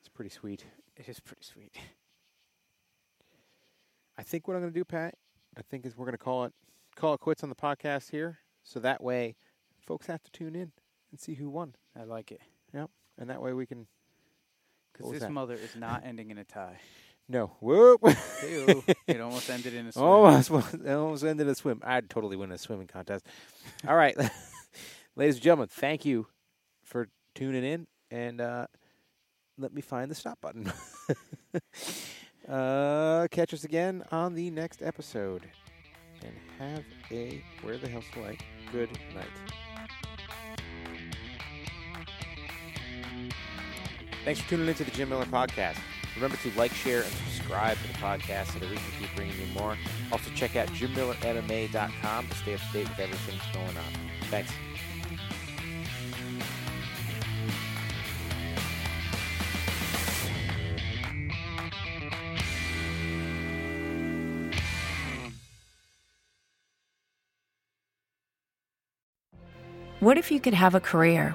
Speaker 1: It's pretty sweet.
Speaker 2: It is pretty sweet.
Speaker 1: I think what I'm going to do, Pat, I think is we're going to call it call it quits on the podcast here, so that way folks have to tune in and see who won.
Speaker 2: I like it
Speaker 1: Yep, and that way we can.
Speaker 2: because this
Speaker 1: that?
Speaker 2: mother is not ending in a tie.
Speaker 1: No, whoop.
Speaker 2: Ew, it almost ended in a swim.
Speaker 1: almost, it almost ended in a swim. I'd totally win a swimming contest. All right, ladies and gentlemen, thank you for tuning in, and uh, let me find the stop button. uh, catch us again on the next episode, and have a where the hell's the light? Good night. Thanks for tuning into the Jim Miller Podcast. Remember to like, share, and subscribe to the podcast so that we can keep bringing you more. Also, check out jimmillermma.com to stay up to date with everything that's going on. Thanks.
Speaker 3: What if you could have a career